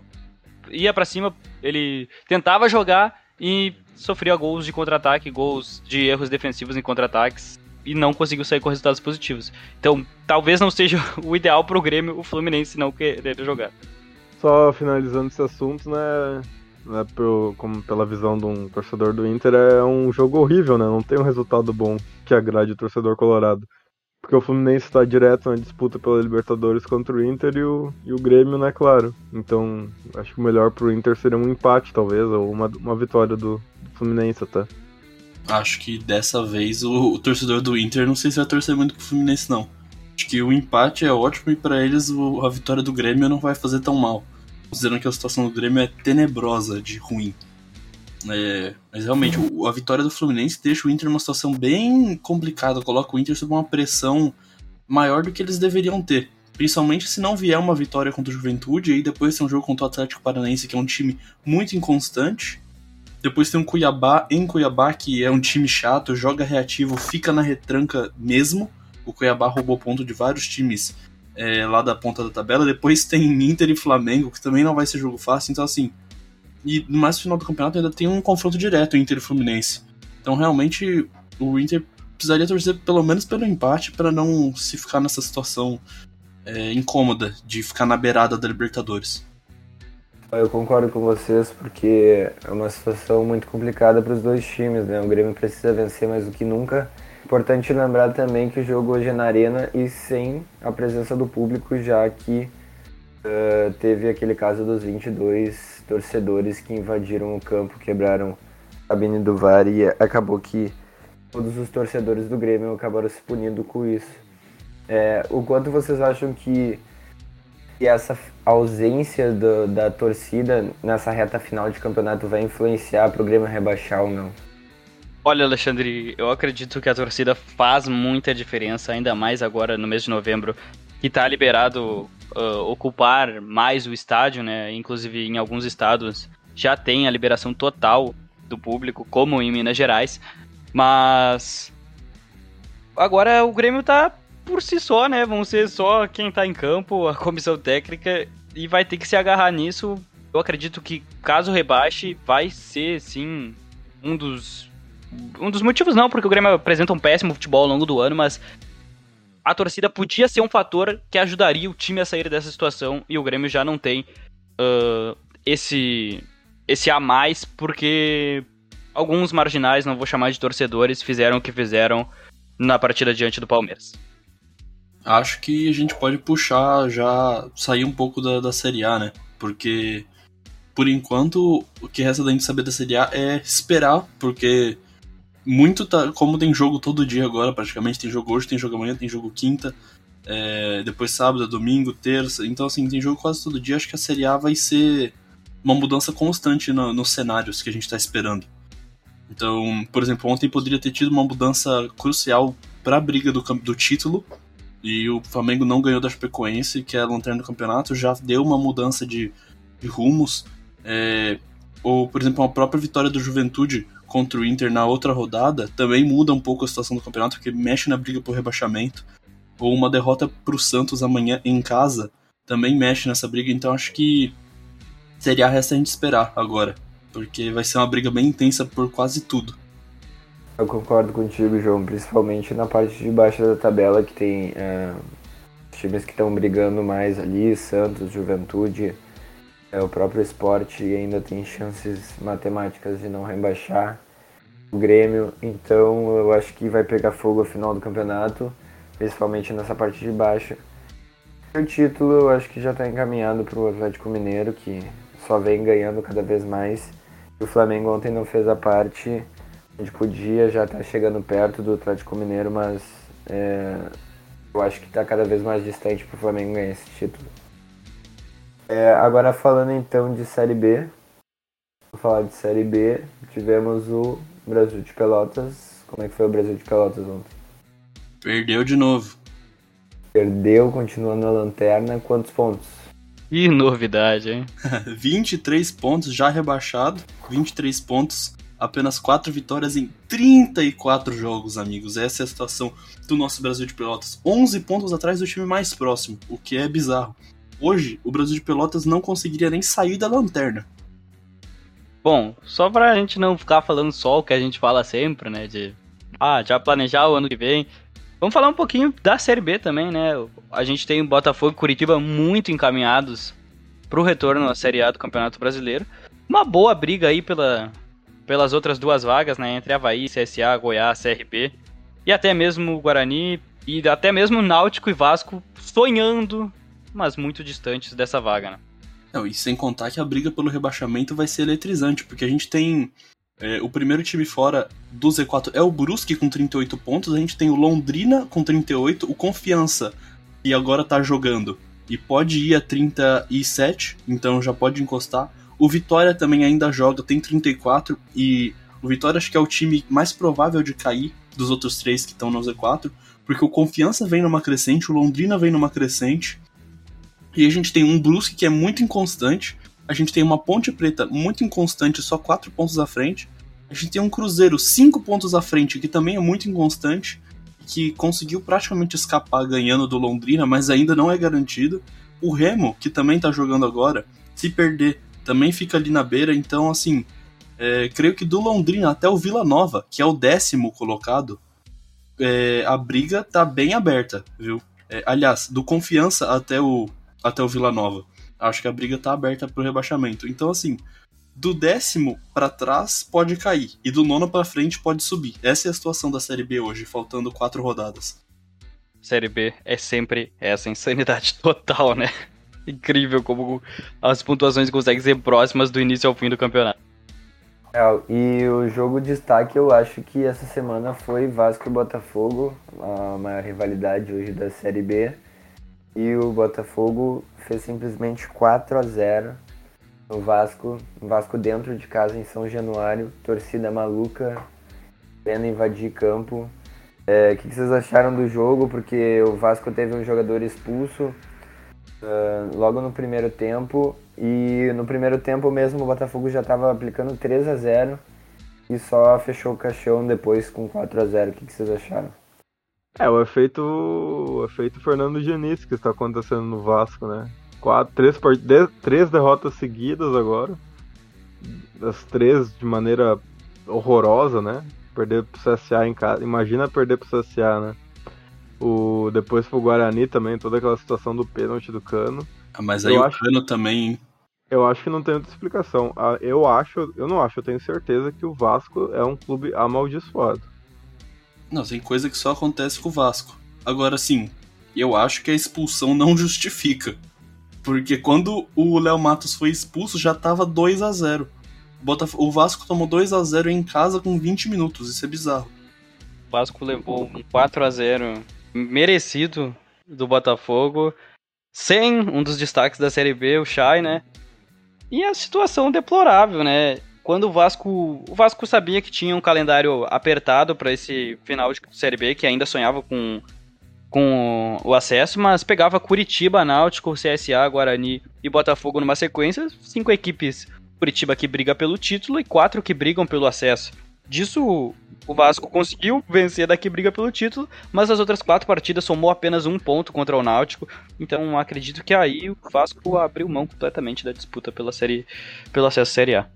ia para cima, ele tentava jogar e sofria gols de contra-ataque, gols de erros defensivos em contra-ataques e não conseguiu sair com resultados positivos. Então, talvez não seja o ideal pro Grêmio o Fluminense não querer jogar. Só finalizando esse assunto, né? né como pela visão de um torcedor do Inter, é um jogo horrível, né? Não tem um resultado bom que agrade o torcedor colorado. Porque o Fluminense está direto na disputa pela Libertadores contra o Inter e o, e o Grêmio, né, claro. Então, acho que o melhor pro Inter seria um empate, talvez, ou uma, uma vitória do, do Fluminense até. Acho que dessa vez o, o, torcedor do Inter não sei se vai torcer muito pro Fluminense, não. Acho que o empate é ótimo e para eles o, a vitória do Grêmio não vai fazer tão mal. Considerando que a situação do Grêmio é tenebrosa de ruim. É, mas realmente, o, a vitória do Fluminense deixa o Inter numa situação bem complicada, coloca o Inter sob uma pressão maior do que eles deveriam ter. Principalmente se não vier uma vitória contra o Juventude, e depois tem um jogo contra o Atlético Paranaense, que é um time muito inconstante. Depois tem um Cuiabá em Cuiabá, que é um time chato, joga reativo, fica na retranca mesmo. O Cuiabá roubou ponto de vários times é, lá da ponta da tabela. Depois tem Inter e Flamengo, que também não vai ser jogo fácil. Então, assim, e no mais final do campeonato ainda tem um confronto direto Inter e Fluminense. Então realmente o Inter precisaria torcer pelo menos pelo empate para não se ficar nessa situação é, incômoda de ficar na beirada da Libertadores. Eu concordo com vocês porque é uma situação muito complicada para os dois times, né? O Grêmio precisa vencer mais do que nunca. Importante lembrar também que o jogo hoje é na arena e sem a presença do público, já que uh, teve aquele caso dos 22 torcedores que invadiram o campo, quebraram a cabine do VAR e acabou que todos os torcedores do Grêmio acabaram se punindo com isso. É, o quanto vocês acham que, que essa ausência do, da torcida nessa reta final de campeonato vai influenciar para o Grêmio rebaixar ou não? Olha, Alexandre, eu acredito que a torcida faz muita diferença, ainda mais agora no mês de novembro, que está liberado uh, ocupar mais o estádio, né? Inclusive em alguns estados já tem a liberação total do público, como em Minas Gerais. Mas agora o Grêmio tá por si só, né? Vão ser só quem tá em campo, a comissão técnica, e vai ter que se agarrar nisso. Eu acredito que caso rebaixe, vai ser sim um dos. Um dos motivos não, porque o Grêmio apresenta um péssimo futebol ao longo do ano, mas a torcida podia ser um fator que ajudaria o time a sair dessa situação e o Grêmio já não tem uh, esse esse a mais porque alguns marginais, não vou chamar de torcedores, fizeram o que fizeram na partida diante do Palmeiras. Acho que a gente pode puxar já sair um pouco da, da Série A, né? Porque por enquanto o que resta da gente saber da Série A é esperar, porque muito tá, como tem jogo todo dia agora, praticamente tem jogo hoje, tem jogo amanhã, tem jogo quinta, é, depois sábado, domingo, terça, então assim, tem jogo quase todo dia, acho que a Série A vai ser uma mudança constante no, nos cenários que a gente está esperando. Então, por exemplo, ontem poderia ter tido uma mudança crucial para a briga do, do título, e o Flamengo não ganhou da Chapecoense, que é a lanterna do campeonato, já deu uma mudança de, de rumos. É, ou, por exemplo, a própria vitória do Juventude contra o Inter na outra rodada também muda um pouco a situação do campeonato, porque mexe na briga por rebaixamento. Ou uma derrota para o Santos amanhã em casa também mexe nessa briga. Então acho que Série A resta a gente esperar agora, porque vai ser uma briga bem intensa por quase tudo. Eu concordo contigo, João, principalmente na parte de baixo da tabela, que tem uh, times que estão brigando mais ali, Santos, Juventude, é, o próprio esporte ainda tem chances matemáticas de não rebaixar o Grêmio, então eu acho que vai pegar fogo ao final do campeonato, principalmente nessa parte de baixo. O título eu acho que já está encaminhado para o Atlético Mineiro, que só vem ganhando cada vez mais. E o Flamengo ontem não fez a parte a gente podia já estar tá chegando perto do Atlético Mineiro, mas é, eu acho que está cada vez mais distante para o Flamengo ganhar esse título. É, agora falando então de Série B, vou falar de Série B, tivemos o Brasil de Pelotas. Como é que foi o Brasil de Pelotas ontem? Perdeu de novo. Perdeu, continuando na lanterna. Quantos pontos? Ih, novidade, hein? 23 pontos já rebaixado. 23 pontos apenas 4 vitórias em 34 jogos, amigos. Essa é a situação do nosso Brasil de Pelotas. 11 pontos atrás do time mais próximo, o que é bizarro. Hoje, o Brasil de Pelotas não conseguiria nem sair da lanterna. Bom, só pra gente não ficar falando só o que a gente fala sempre, né? De ah, já planejar o ano que vem. Vamos falar um pouquinho da Série B também, né? A gente tem Botafogo e Curitiba muito encaminhados pro retorno à Série A do Campeonato Brasileiro. Uma boa briga aí pela, pelas outras duas vagas, né, entre Havaí, CSA, Goiás, CRB, e até mesmo o Guarani, e até mesmo Náutico e Vasco sonhando, mas muito distantes dessa vaga, né. Não, e sem contar que a briga pelo rebaixamento vai ser eletrizante, porque a gente tem é, o primeiro time fora do Z4 é o Brusque com 38 pontos, a gente tem o Londrina com 38, o Confiança, que agora tá jogando, e pode ir a 37, então já pode encostar. O Vitória também ainda joga, tem 34 e o Vitória acho que é o time mais provável de cair dos outros três que estão no Z4, porque o Confiança vem numa crescente, o Londrina vem numa crescente, e a gente tem um Brusque que é muito inconstante, a gente tem uma Ponte Preta muito inconstante, só 4 pontos à frente, a gente tem um Cruzeiro 5 pontos à frente, que também é muito inconstante, que conseguiu praticamente escapar ganhando do Londrina, mas ainda não é garantido. O Remo, que também tá jogando agora, se perder também fica ali na beira, então assim, é, creio que do Londrina até o Vila Nova, que é o décimo colocado, é, a briga tá bem aberta, viu? É, aliás, do Confiança até o, até o Vila Nova. Acho que a briga tá aberta pro rebaixamento. Então, assim, do décimo para trás pode cair, e do nono para frente pode subir. Essa é a situação da Série B hoje, faltando quatro rodadas. Série B é sempre essa insanidade total, né? Incrível como as pontuações conseguem ser próximas do início ao fim do campeonato. É, e o jogo de destaque eu acho que essa semana foi Vasco e Botafogo, a maior rivalidade hoje da Série B. E o Botafogo fez simplesmente 4 a 0 no Vasco, Vasco dentro de casa em São Januário, torcida maluca, querendo invadir campo. É, o que vocês acharam do jogo? Porque o Vasco teve um jogador expulso, uh, logo no primeiro tempo. E no primeiro tempo mesmo o Botafogo já estava aplicando 3 a 0 e só fechou o caixão depois com 4 a 0 O que, que vocês acharam? É, o efeito, o efeito Fernando Diniz que está acontecendo no Vasco, né? Quatro, três, de, três derrotas seguidas agora. As três de maneira horrorosa, né? Perder pro CSA em casa. Imagina perder pro CSA, né? O, depois foi o Guarani também, toda aquela situação do pênalti do Cano. Ah, mas aí eu o acho, Cano também. Eu acho que não tem outra explicação. Ah, eu acho, eu não acho, eu tenho certeza que o Vasco é um clube amaldiçoado. Não, tem coisa que só acontece com o Vasco. Agora sim, eu acho que a expulsão não justifica. Porque quando o Léo Matos foi expulso, já tava 2 a 0 O Vasco tomou 2 a 0 em casa com 20 minutos, isso é bizarro. O Vasco levou um 4 a 0 merecido do Botafogo, sem um dos destaques da Série B, o Chay, né? E a situação deplorável, né? Quando o Vasco, o Vasco sabia que tinha um calendário apertado para esse final de Série B, que ainda sonhava com, com o acesso, mas pegava Curitiba, Náutico, CSA, Guarani e Botafogo numa sequência, cinco equipes Curitiba que briga pelo título e quatro que brigam pelo acesso. Disso o Vasco conseguiu vencer daqui briga pelo título, mas as outras quatro partidas somou apenas um ponto contra o Náutico. Então acredito que aí o Vasco abriu mão completamente da disputa pela série, pelo acesso à Série A.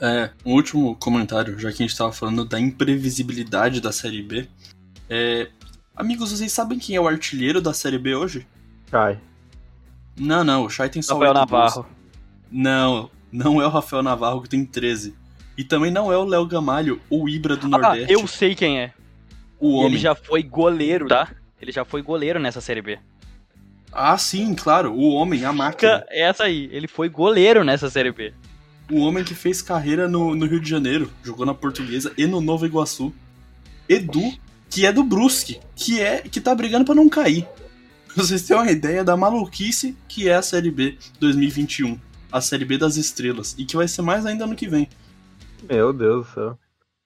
É, um último comentário, já que a gente estava falando da imprevisibilidade da Série B. É, amigos, vocês sabem quem é o artilheiro da Série B hoje? Cai. Não, não, o Chay tem só Rafael 8 gols. Navarro. Não, não é o Rafael Navarro que tem 13. E também não é o Léo Gamalho, o Ibra do Ah, Nordeste. eu sei quem é. O E homem. Ele já foi goleiro, tá? Ele já foi goleiro nessa Série B. Ah, sim, claro, o homem, a máquina. Essa aí, ele foi goleiro nessa Série B. O homem que fez carreira no, no Rio de Janeiro, jogou na Portuguesa e no Novo Iguaçu. Edu, que é do Brusque, que é que tá brigando pra não cair. Pra Vocês têm uma ideia da maluquice que é a Série B 2021. A Série B das estrelas. E que vai ser mais ainda ano que vem. Meu Deus do céu.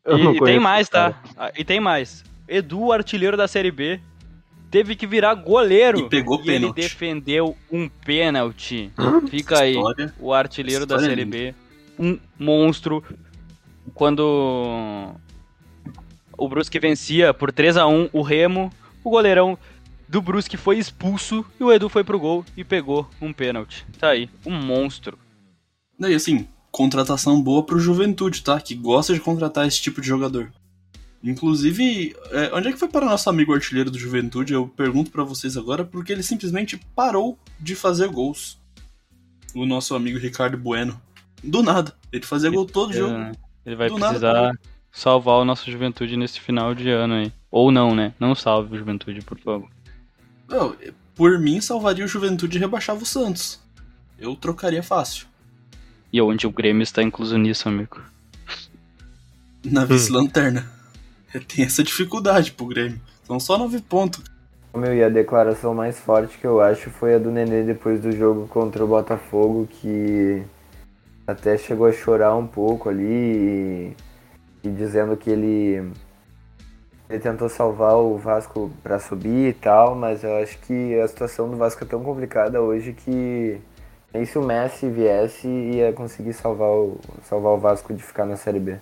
Eu E, não e tem mais, cara. tá? Ah, E tem mais. Edu, artilheiro da Série B, teve que virar goleiro. E pegou ele pênalti. defendeu um pênalti. Fica aí, História. o artilheiro da Série. B. Um monstro. Quando o Brusque vencia por 3 a 1 o Remo, o goleirão do Brusque foi expulso e o Edu foi pro gol e pegou um pênalti. Tá aí, um monstro. Não, E assim, contratação boa pro Juventude, tá? Que gosta de contratar esse tipo de jogador. Inclusive, é, onde é que foi para nosso amigo artilheiro do Juventude? Eu pergunto pra vocês agora, porque ele simplesmente parou de fazer gols. O nosso amigo Ricardo Bueno. Do nada. Ele fazia gol todo jogo. É, Ele vai Do nada, precisar salvar o nosso Juventude nesse final de ano aí. Ou não, né? Não salve o Juventude, por favor. Não, por mim, salvaria o Juventude e rebaixava o Santos. Eu trocaria fácil. E onde o Grêmio está incluso nisso, amigo. Na vice-lanterna. Tem essa dificuldade pro Grêmio. São só nove pontos. Meu, e a declaração mais forte que eu acho foi a do Nenê depois do jogo contra o Botafogo, que até chegou a chorar um pouco ali e, e dizendo que ele, ele tentou salvar o Vasco pra subir e tal, mas eu acho que a situação do Vasco é tão complicada hoje que nem se o Messi viesse ia conseguir salvar o, salvar o Vasco de ficar na Série B.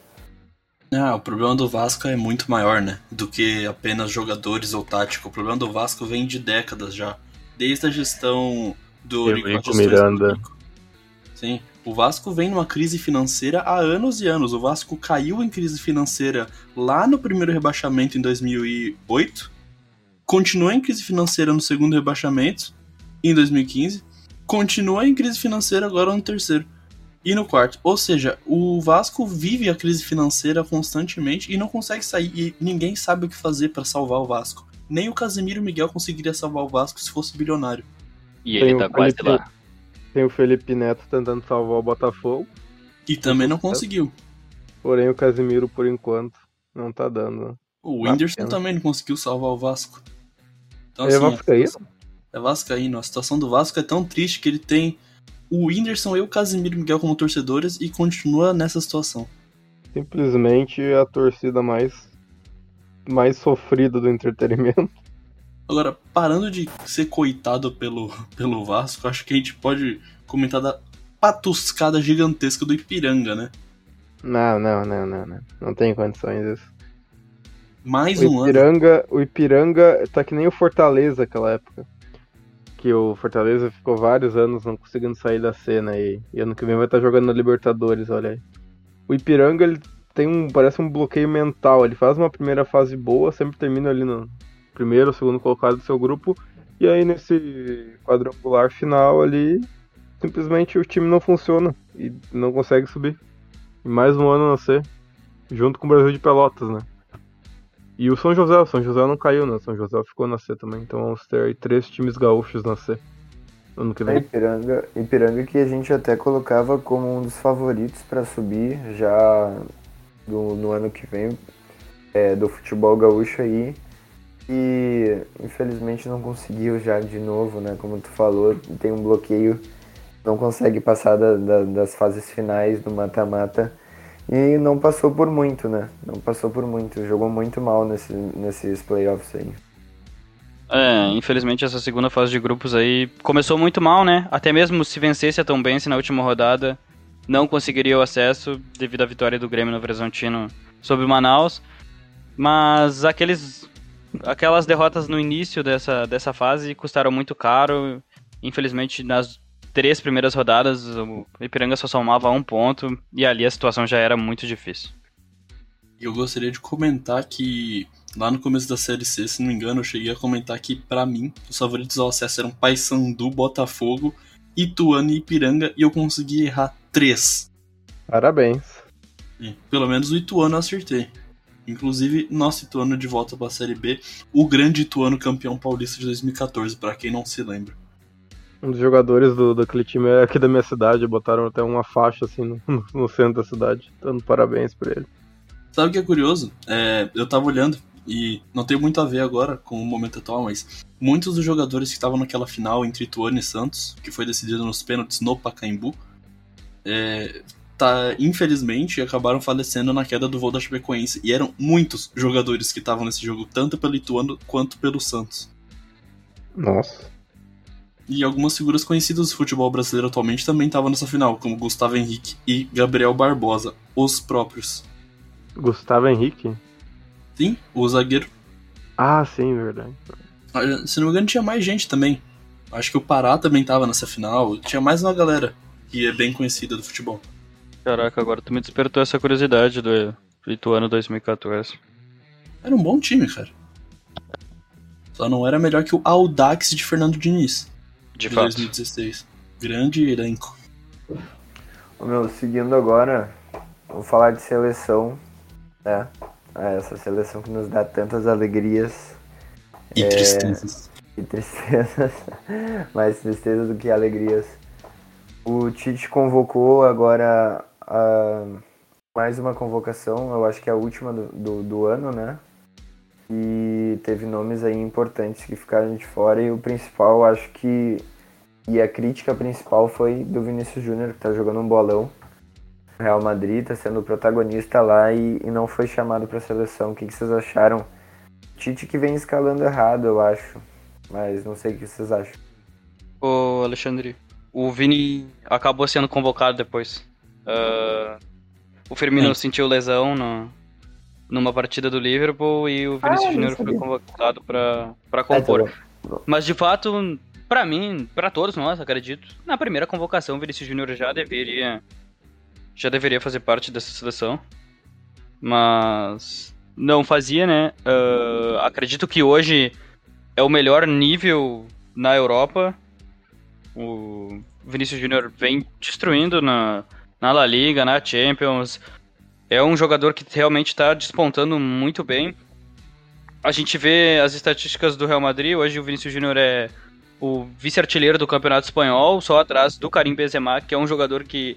Ah, o problema do Vasco é muito maior, né? Do que apenas jogadores ou tática. O problema do Vasco vem de décadas já. Desde a gestão do Eurico do Miranda. Sim. O Vasco vem numa crise financeira há anos e anos. O Vasco caiu em crise financeira lá no primeiro rebaixamento em 2008. Continuou em crise financeira no segundo rebaixamento em 2015. Continua em crise financeira agora no terceiro e no quarto. Ou seja, o Vasco vive a crise financeira constantemente e não consegue sair. E ninguém sabe o que fazer pra salvar o Vasco. Nem o Casemiro Miguel conseguiria salvar o Vasco se fosse bilionário. E Tem ele o tá quase Felipe- lá. Tem o Felipe Neto tentando salvar o Botafogo, E também não conseguiu. porém o Casimiro, por enquanto, não tá dando. né? O Whindersson também não conseguiu salvar o Vasco. Então, Ele é assim, vascaíno? É Vascaíno. A situação do Vasco é tão triste que ele tem o Whindersson e o Casemiro Miguel como torcedores e continua nessa situação. Simplesmente a torcida mais, mais sofrida do entretenimento. Agora, parando de ser coitado pelo, pelo Vasco, acho que a gente pode comentar da patuscada gigantesca do Ipiranga, né? Não, não, não, não, não. Não tem condições isso. Mais O um ano. Ipiranga, o Ipiranga tá que nem o Fortaleza naquela época. Que o Fortaleza ficou vários anos não conseguindo sair da cena e, e ano que vem vai estar jogando na Libertadores, olha aí. O Ipiranga, ele tem um, parece um bloqueio mental, ele faz uma primeira fase boa, sempre termina ali no primeiro, segundo colocado do seu grupo, e aí nesse quadrangular final ali, simplesmente o time não funciona e não consegue subir. E mais um ano na C, junto com o Brasil de Pelotas, né? E o São José, o São José não caiu, né? O São José ficou na C também. Então vamos ter aí três times gaúchos na C. Ano que É, vem. Ipiranga, Ipiranga que a gente até colocava como um dos favoritos para subir já do- no ano que vem é, do futebol gaúcho aí. E infelizmente não conseguiu já de novo, né? Como tu falou, tem um bloqueio, não consegue passar da- da- das fases finais do mata-mata. E não passou por muito, né? Não passou por muito. Jogou muito mal nesse, nesses playoffs aí. É, infelizmente essa segunda fase de grupos aí começou muito mal, né? Até mesmo se vencesse a Tombense na última rodada, não conseguiria o acesso devido à vitória do Grêmio no Horizontino sobre o Manaus. Mas aqueles aquelas derrotas no início dessa, dessa fase custaram muito caro. Infelizmente, nas três primeiras rodadas, o Ipiranga só somava um ponto e ali a situação já era muito difícil. Eu gostaria de comentar que lá no começo da Série C, se não me engano, eu cheguei a comentar que, para mim, os favoritos ao acesso eram Paysandu, Botafogo, Ituano e Ipiranga e eu consegui errar três. Parabéns. É, pelo menos o Ituano eu acertei. Inclusive, nosso Ituano de volta para a Série B, o grande Ituano campeão paulista de 2014, para quem não se lembra. Um dos jogadores do, daquele time é aqui da minha cidade, botaram até uma faixa assim no, no centro da cidade, dando parabéns pra ele. Sabe o que é curioso? É, eu tava olhando, e não tem muito a ver agora com o momento atual, mas muitos dos jogadores que estavam naquela final entre Ituano e Santos, que foi decidida nos pênaltis no Pacaembu, é, tá, infelizmente, acabaram falecendo na queda do voo da Chapecoense. E eram muitos jogadores que estavam nesse jogo, tanto pelo Ituano quanto pelo Santos. Nossa. E algumas figuras conhecidas do futebol brasileiro atualmente também estavam nessa final, como Gustavo Henrique e Gabriel Barbosa, os próprios. Gustavo Henrique? Sim, o zagueiro. Ah, sim, verdade. Se não me engano, tinha mais gente também. Acho que o Pará também tava nessa final. Tinha mais uma galera que é bem conhecida do futebol. Caraca, agora tu me despertou essa curiosidade do Ituano 2014. Era um bom time, cara. Só não era melhor que o Audax de Fernando Diniz. De, de fato. 2016. Grande elenco. Ô, meu, seguindo agora, vou falar de seleção, né? É, essa seleção que nos dá tantas alegrias E É. tristezas. e tristezas, mais tristezas do que alegrias. O Tite convocou agora a- mais uma convocação, eu acho que é a última do, do, do ano, né? E teve nomes aí importantes que ficaram de fora e o principal, acho que. E a crítica principal foi do Vinícius Júnior, que tá jogando um bolão. Real Madrid tá sendo o protagonista lá e, e não foi chamado pra seleção. O que, que vocês acharam? Tite que vem escalando errado, eu acho. Mas não sei o que vocês acham. Ô, Alexandre, o Vini acabou sendo convocado depois. Ah, o Firmino É. sentiu lesão no, numa partida do Liverpool e o Vinícius Ah, Júnior foi convocado pra Ah, tá compor. Mas de fato, pra mim, pra todos nós, acredito, na primeira convocação o Vinícius Júnior já deveria já deveria fazer parte dessa seleção. Mas não fazia, né? Ah, acredito que hoje é o melhor nível na Europa. O Vinícius Júnior vem destruindo na, na La Liga, na Champions. É um jogador que realmente está despontando muito bem. A gente vê as estatísticas do Real Madrid. Hoje o Vinícius Júnior é o vice-artilheiro do Campeonato Espanhol, só atrás do Karim Benzema, que é um jogador que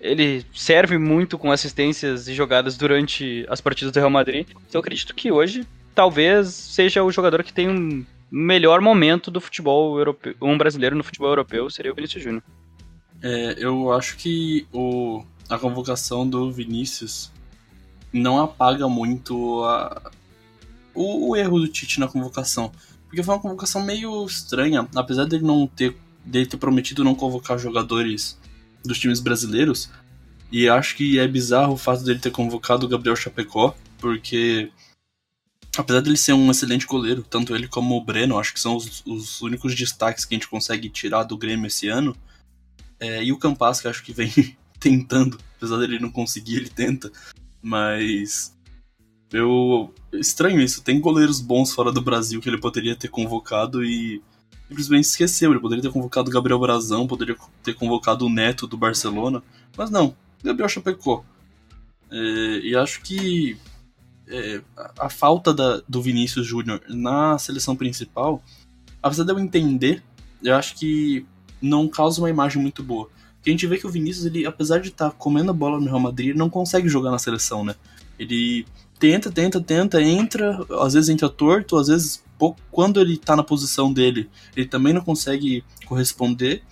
ele serve muito com assistências e jogadas durante as partidas do Real Madrid. Então eu acredito que hoje talvez seja o jogador que tem um melhor momento do futebol europeu, um brasileiro no futebol europeu seria o Vinícius Júnior. É, eu acho que o, a convocação do Vinícius não apaga muito a- o, o erro do Tite na convocação. Porque foi uma convocação meio estranha, apesar dele não ter, dele ter prometido não convocar jogadores dos times brasileiros. E acho que é bizarro o fato dele ter convocado o Gabriel Chapecó, porque apesar dele ser um excelente goleiro, tanto ele como o Breno, acho que são os, os únicos destaques que a gente consegue tirar do Grêmio esse ano. É, e o Campas, que acho que vem tentando, apesar dele não conseguir, ele tenta. Mas eu estranho isso. Tem goleiros bons fora do Brasil que ele poderia ter convocado e simplesmente esqueceu. Ele poderia ter convocado o Gabriel Brazão, poderia ter convocado o Neto do Barcelona, mas não. Gabriel Chapecó. É, e acho que é, a, falta da- do Vinícius Júnior na seleção principal, apesar de eu entender, eu acho que não causa uma imagem muito boa. Porque a gente vê que o Vinícius, ele, apesar de estar comendo a bola no Real Madrid, ele não consegue jogar na seleção, né? Ele tenta, tenta, tenta, entra, às vezes entra torto, às vezes pouco, quando ele tá na posição dele, ele também não consegue corresponder.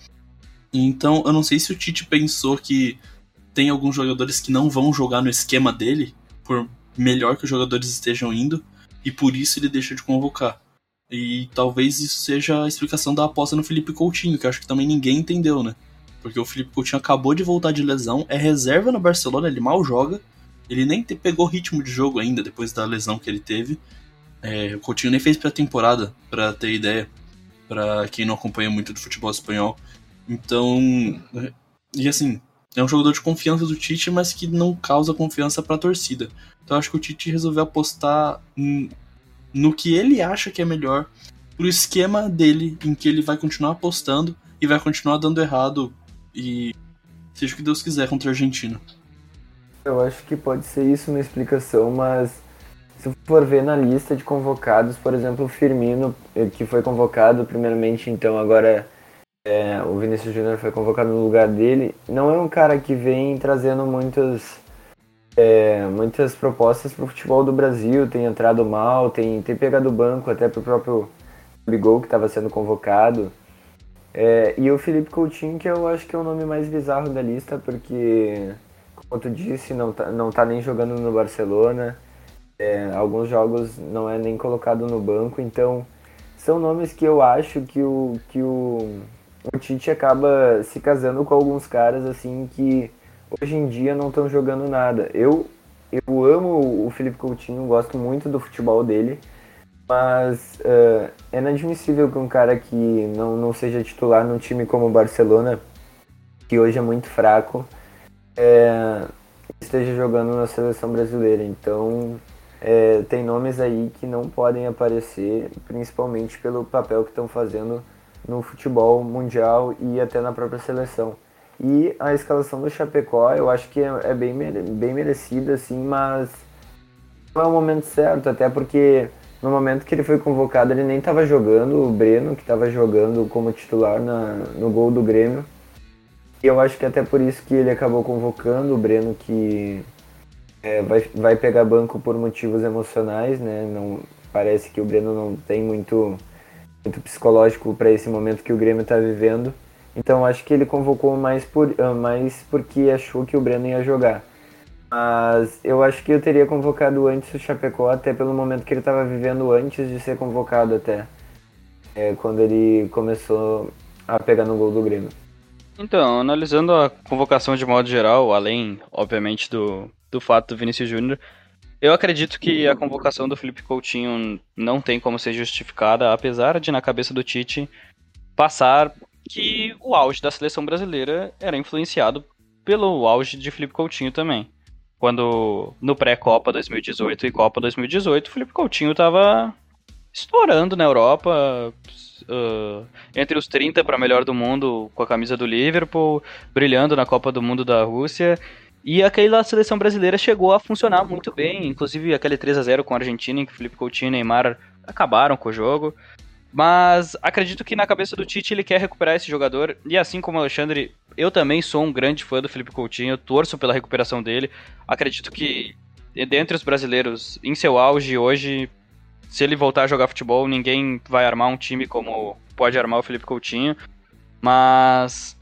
Então, eu não sei se o Tite pensou que tem alguns jogadores que não vão jogar no esquema dele, por melhor que os jogadores estejam indo, e por isso ele deixa de convocar. E talvez isso seja a explicação da aposta no Felipe Coutinho, que acho que também ninguém entendeu, né? Porque o Felipe Coutinho acabou de voltar de lesão, é reserva no Barcelona, ele mal joga, Ele nem pegou ritmo de jogo ainda depois da lesão que ele teve. É, o Coutinho nem fez pré-temporada, para ter ideia, para quem não acompanha muito do futebol espanhol. Então, e assim, é um jogador de confiança do Tite, mas que não causa confiança para a torcida. Então acho que o Tite resolveu apostar no que ele acha que é melhor, pro esquema dele, em que ele vai continuar apostando e vai continuar dando errado e seja o que Deus quiser contra a Argentina. Eu acho que pode ser isso uma explicação, mas se for ver na lista de convocados, por exemplo, o Firmino, eh, que foi convocado primeiramente, então agora é, o Vinícius Júnior foi convocado no lugar dele, não é um cara que vem trazendo muitas, é, muitas propostas para o futebol do Brasil, tem entrado mal, tem, tem pegado o banco até para o próprio Bigol que estava sendo convocado. É, e o Felipe Coutinho, que eu acho que é o nome mais bizarro da lista, porque, como tu disse, não tá, não tá nem jogando no Barcelona, é, alguns jogos não é nem colocado no banco, então são nomes que eu acho que o, que o, o Tite acaba se casando com alguns caras assim que hoje em dia não estão jogando nada. Eu, eu amo o Felipe Coutinho, gosto muito do futebol dele, mas uh, é inadmissível que um cara que não, não seja titular num time como o Barcelona, que hoje é muito fraco, é, esteja jogando na seleção brasileira. Então, é, tem nomes aí que não podem aparecer, principalmente pelo papel que estão fazendo no futebol mundial e até na própria seleção. E a escalação do Chapecó eu acho que é, é bem, bem merecida, assim, mas não é o momento certo, até porque no momento que ele foi convocado, ele nem estava jogando, o Breno, que estava jogando como titular na, no gol do Grêmio. E eu acho que até por isso que ele acabou convocando o Breno, que é, vai, vai pegar banco por motivos emocionais, né? Não, parece que o Breno não tem muito, muito psicológico para esse momento que o Grêmio está vivendo. Então acho que ele convocou mais, por, mais porque achou que o Breno ia jogar. Mas eu acho que eu teria convocado antes o Chapecó, até pelo momento que ele estava vivendo antes de ser convocado até. É, quando ele começou a pegar no gol do Grêmio. Então, analisando a convocação de modo geral, além, obviamente, do, do fato do Vinícius Júnior, eu acredito que a convocação do Felipe Coutinho não tem como ser justificada, apesar de, na cabeça do Tite, passar que o auge da seleção brasileira era influenciado pelo auge de Felipe Coutinho também quando no pré-Copa 2018 e Copa 2018, o Felipe Coutinho estava estourando na Europa, uh, entre os 30 para melhor do mundo com a camisa do Liverpool, brilhando na Copa do Mundo da Rússia. E aquela seleção brasileira chegou a funcionar muito bem, inclusive aquele 3 a 0 com a Argentina, em que Felipe Coutinho e Neymar acabaram com o jogo. Mas acredito que na cabeça do Tite ele quer recuperar esse jogador. E assim como o Alexandre, eu também sou um grande fã do Felipe Coutinho, torço pela recuperação dele. Acredito que dentre os brasileiros, em seu auge hoje, se ele voltar a jogar futebol, ninguém vai armar um time como pode armar o Felipe Coutinho. Mas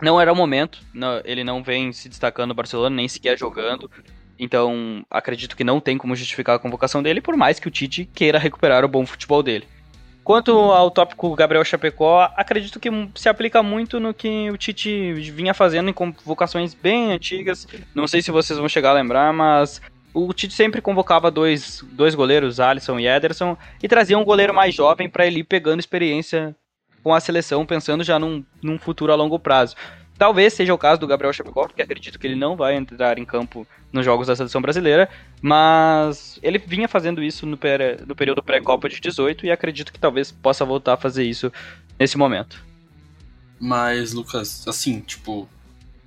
não era o momento, ele não vem se destacando no Barcelona, nem sequer jogando. Então, acredito que não tem como justificar a convocação dele, por mais que o Tite queira recuperar o bom futebol dele. Quanto ao tópico Gabriel Chapecó, acredito que se aplica muito no que o Tite vinha fazendo em convocações bem antigas. Não sei se vocês vão chegar a lembrar, mas o Tite sempre convocava dois, dois goleiros, Alisson e Ederson, e trazia um goleiro mais jovem para ele ir pegando experiência com a seleção, pensando já num, num futuro a longo prazo. Talvez seja o caso do Gabriel Chapecó, porque acredito que ele não vai entrar em campo nos jogos da seleção brasileira, mas ele vinha fazendo isso no, no período pré-Copa de 18 e acredito que talvez possa voltar a fazer isso nesse momento. Mas, Lucas, assim, tipo,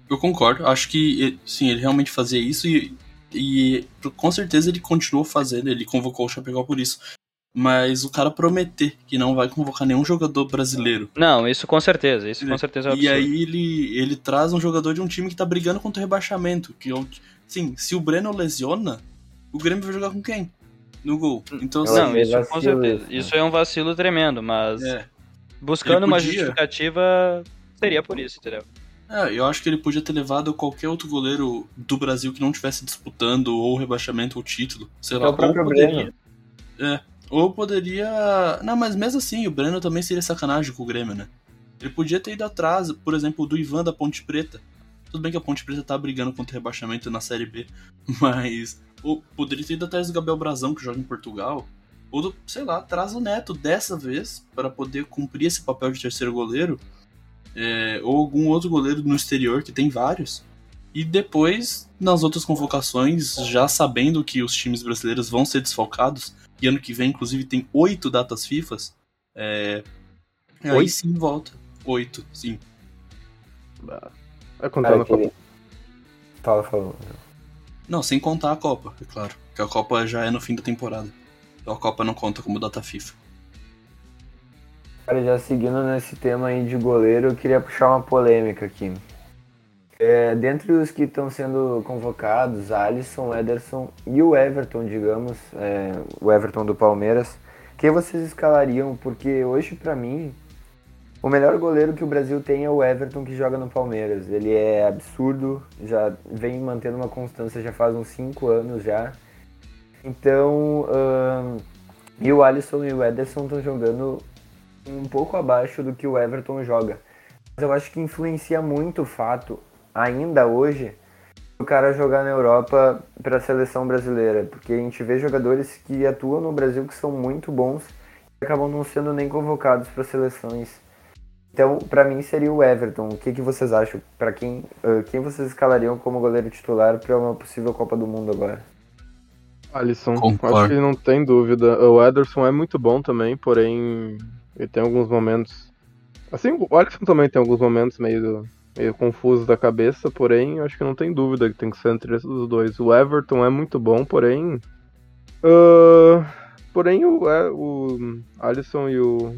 eu concordo. Acho que, sim, ele realmente fazia isso e, e com certeza ele continuou fazendo, ele convocou o Chapecó por isso mas o cara prometer que não vai convocar nenhum jogador brasileiro. Não, isso com certeza, isso com certeza é absurdo. E aí ele, ele traz um jogador de um time que tá brigando contra o rebaixamento, que é sim, se o Breno lesiona, o Grêmio vai jogar com quem? No gol. Então, assim, não, isso com certeza. Isso é um vacilo tremendo, mas é. buscando podia... uma justificativa seria por isso, entendeu? É, eu acho que ele podia ter levado qualquer outro goleiro do Brasil que não estivesse disputando ou rebaixamento ou título. Sei lá, é o próprio poderia... Breno. É, ou poderia. Não, mas mesmo assim, o Breno também seria sacanagem com o Grêmio, né? Ele podia ter ido atrás, por exemplo, do Ivan da Ponte Preta. Tudo bem que a Ponte Preta tá brigando contra o rebaixamento na Série B, mas o, poderia ter ido atrás do Gabriel Brazão, que joga em Portugal. Ou, do, sei lá, traz o Neto dessa vez para poder cumprir esse papel de terceiro goleiro. É, ou algum outro goleiro no exterior, que tem vários. E depois, nas outras convocações, já sabendo que os times brasileiros vão ser desfalcados, e ano que vem, inclusive, tem oito datas FIFAs, é, aí sim volta. Oito, sim. Vai contar na Copa. Fala, fala. Não, sem contar a Copa, é claro. Porque a Copa já é no fim da temporada. Então a Copa não conta como data FIFA. Cara, já seguindo nesse tema aí de goleiro, eu queria puxar uma polêmica aqui. É, dentre os que estão sendo convocados, Alisson, Ederson e o Everton, digamos, é, o Everton do Palmeiras, quem vocês escalariam? Porque hoje, para mim, o melhor goleiro que o Brasil tem é o Everton que joga no Palmeiras. Ele é absurdo, já vem mantendo uma constância já faz uns 5 anos já. Então, e o Alisson e o Ederson estão jogando um pouco abaixo do que o Everton joga. Mas eu acho que influencia muito o fato, ainda hoje, o cara jogar na Europa para a seleção brasileira, porque a gente vê jogadores que atuam no Brasil que são muito bons e acabam não sendo nem convocados para seleções. Então, para mim seria o Everton. O que, que vocês acham? Para quem, uh, quem vocês escalariam como goleiro titular para uma possível Copa do Mundo agora? Alisson, Concordo. acho que não tem dúvida. O Ederson é muito bom também, porém ele tem alguns momentos. Assim, o Alisson também tem alguns momentos meio, meio confusos da cabeça, porém acho que não tem dúvida que tem que ser entre os dois. O Everton é muito bom, porém. Uh, porém o, é, o Alisson e o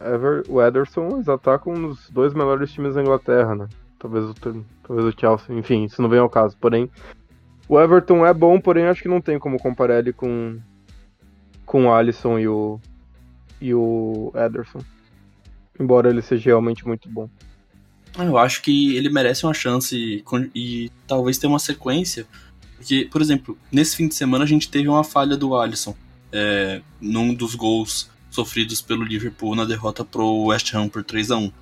Ever, o Ederson eles atacam nos dois melhores times da Inglaterra, né? Talvez o, talvez o Chelsea, enfim, isso não vem ao caso. Porém, o Everton é bom, porém acho que não tem como comparar ele com, com o Alisson e o, e o Ederson. Embora ele seja realmente muito bom. Eu acho que ele merece uma chance e, talvez ter uma sequência. Porque, por exemplo, nesse fim de semana a gente teve uma falha do Alisson é, num dos gols sofridos pelo Liverpool na derrota pro West Ham por 3 a 1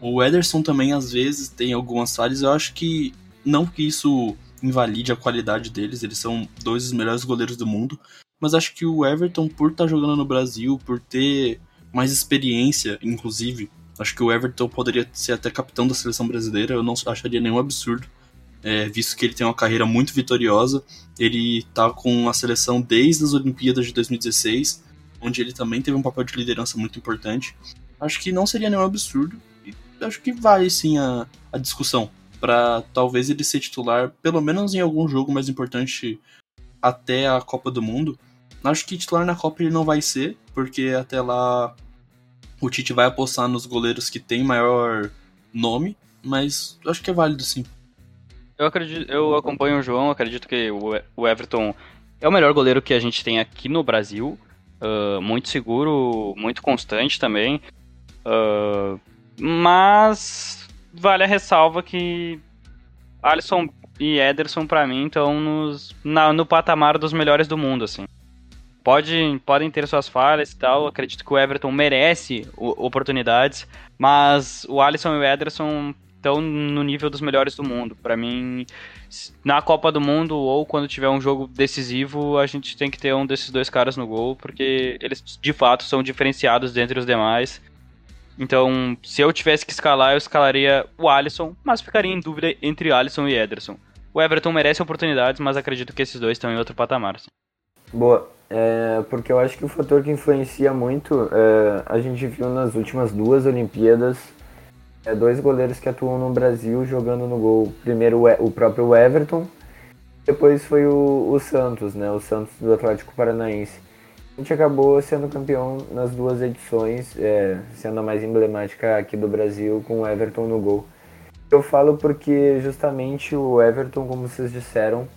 O Ederson também, às vezes, tem algumas falhas. Eu acho que não que isso invalide a qualidade deles, eles são dois dos melhores goleiros do mundo. Mas acho que o Everton, por estar tá jogando no Brasil, por ter mais experiência, inclusive, acho que o Everton poderia ser até capitão da seleção brasileira. Eu não acharia nenhum absurdo, é, visto que ele tem uma carreira muito vitoriosa. Ele tá com a seleção desde as Olimpíadas de 2016 onde ele também teve um papel de liderança muito importante. Acho que não seria nenhum absurdo. E acho que vale sim a, a discussão para talvez ele ser titular, pelo menos em algum jogo mais importante até a Copa do Mundo. Acho que titular na Copa ele não vai ser, porque até lá o Tite vai apostar nos goleiros que tem maior nome, mas acho que é válido sim. Eu acredito, eu acompanho o João, acredito que o Everton é o melhor goleiro que a gente tem aqui no Brasil uh, muito seguro, muito constante também. Uh, mas vale a ressalva que Alisson e Ederson, para mim, estão no patamar dos melhores do mundo, assim. Pode, podem ter suas falhas e tal, acredito que o Everton merece oportunidades, mas o Alisson e o Ederson estão no nível dos melhores do mundo. Para mim, na Copa do Mundo ou quando tiver um jogo decisivo, a gente tem que ter um desses dois caras no gol, porque eles de fato são diferenciados dentre os demais. Então, se eu tivesse que escalar, eu escalaria o Alisson, mas ficaria em dúvida entre Alisson e Ederson. O Everton merece oportunidades, mas acredito que esses dois estão em outro patamar. Boa, é, porque eu acho que o fator que influencia muito, é, a gente viu nas últimas duas Olimpíadas, é, dois goleiros que atuam no Brasil jogando no gol. Primeiro o próprio Everton, depois foi o, o Santos, né? O Santos do Atlético Paranaense. A gente acabou sendo campeão nas duas edições, é, sendo a mais emblemática aqui do Brasil, com o Everton no gol. Eu falo porque justamente o Everton, como vocês disseram,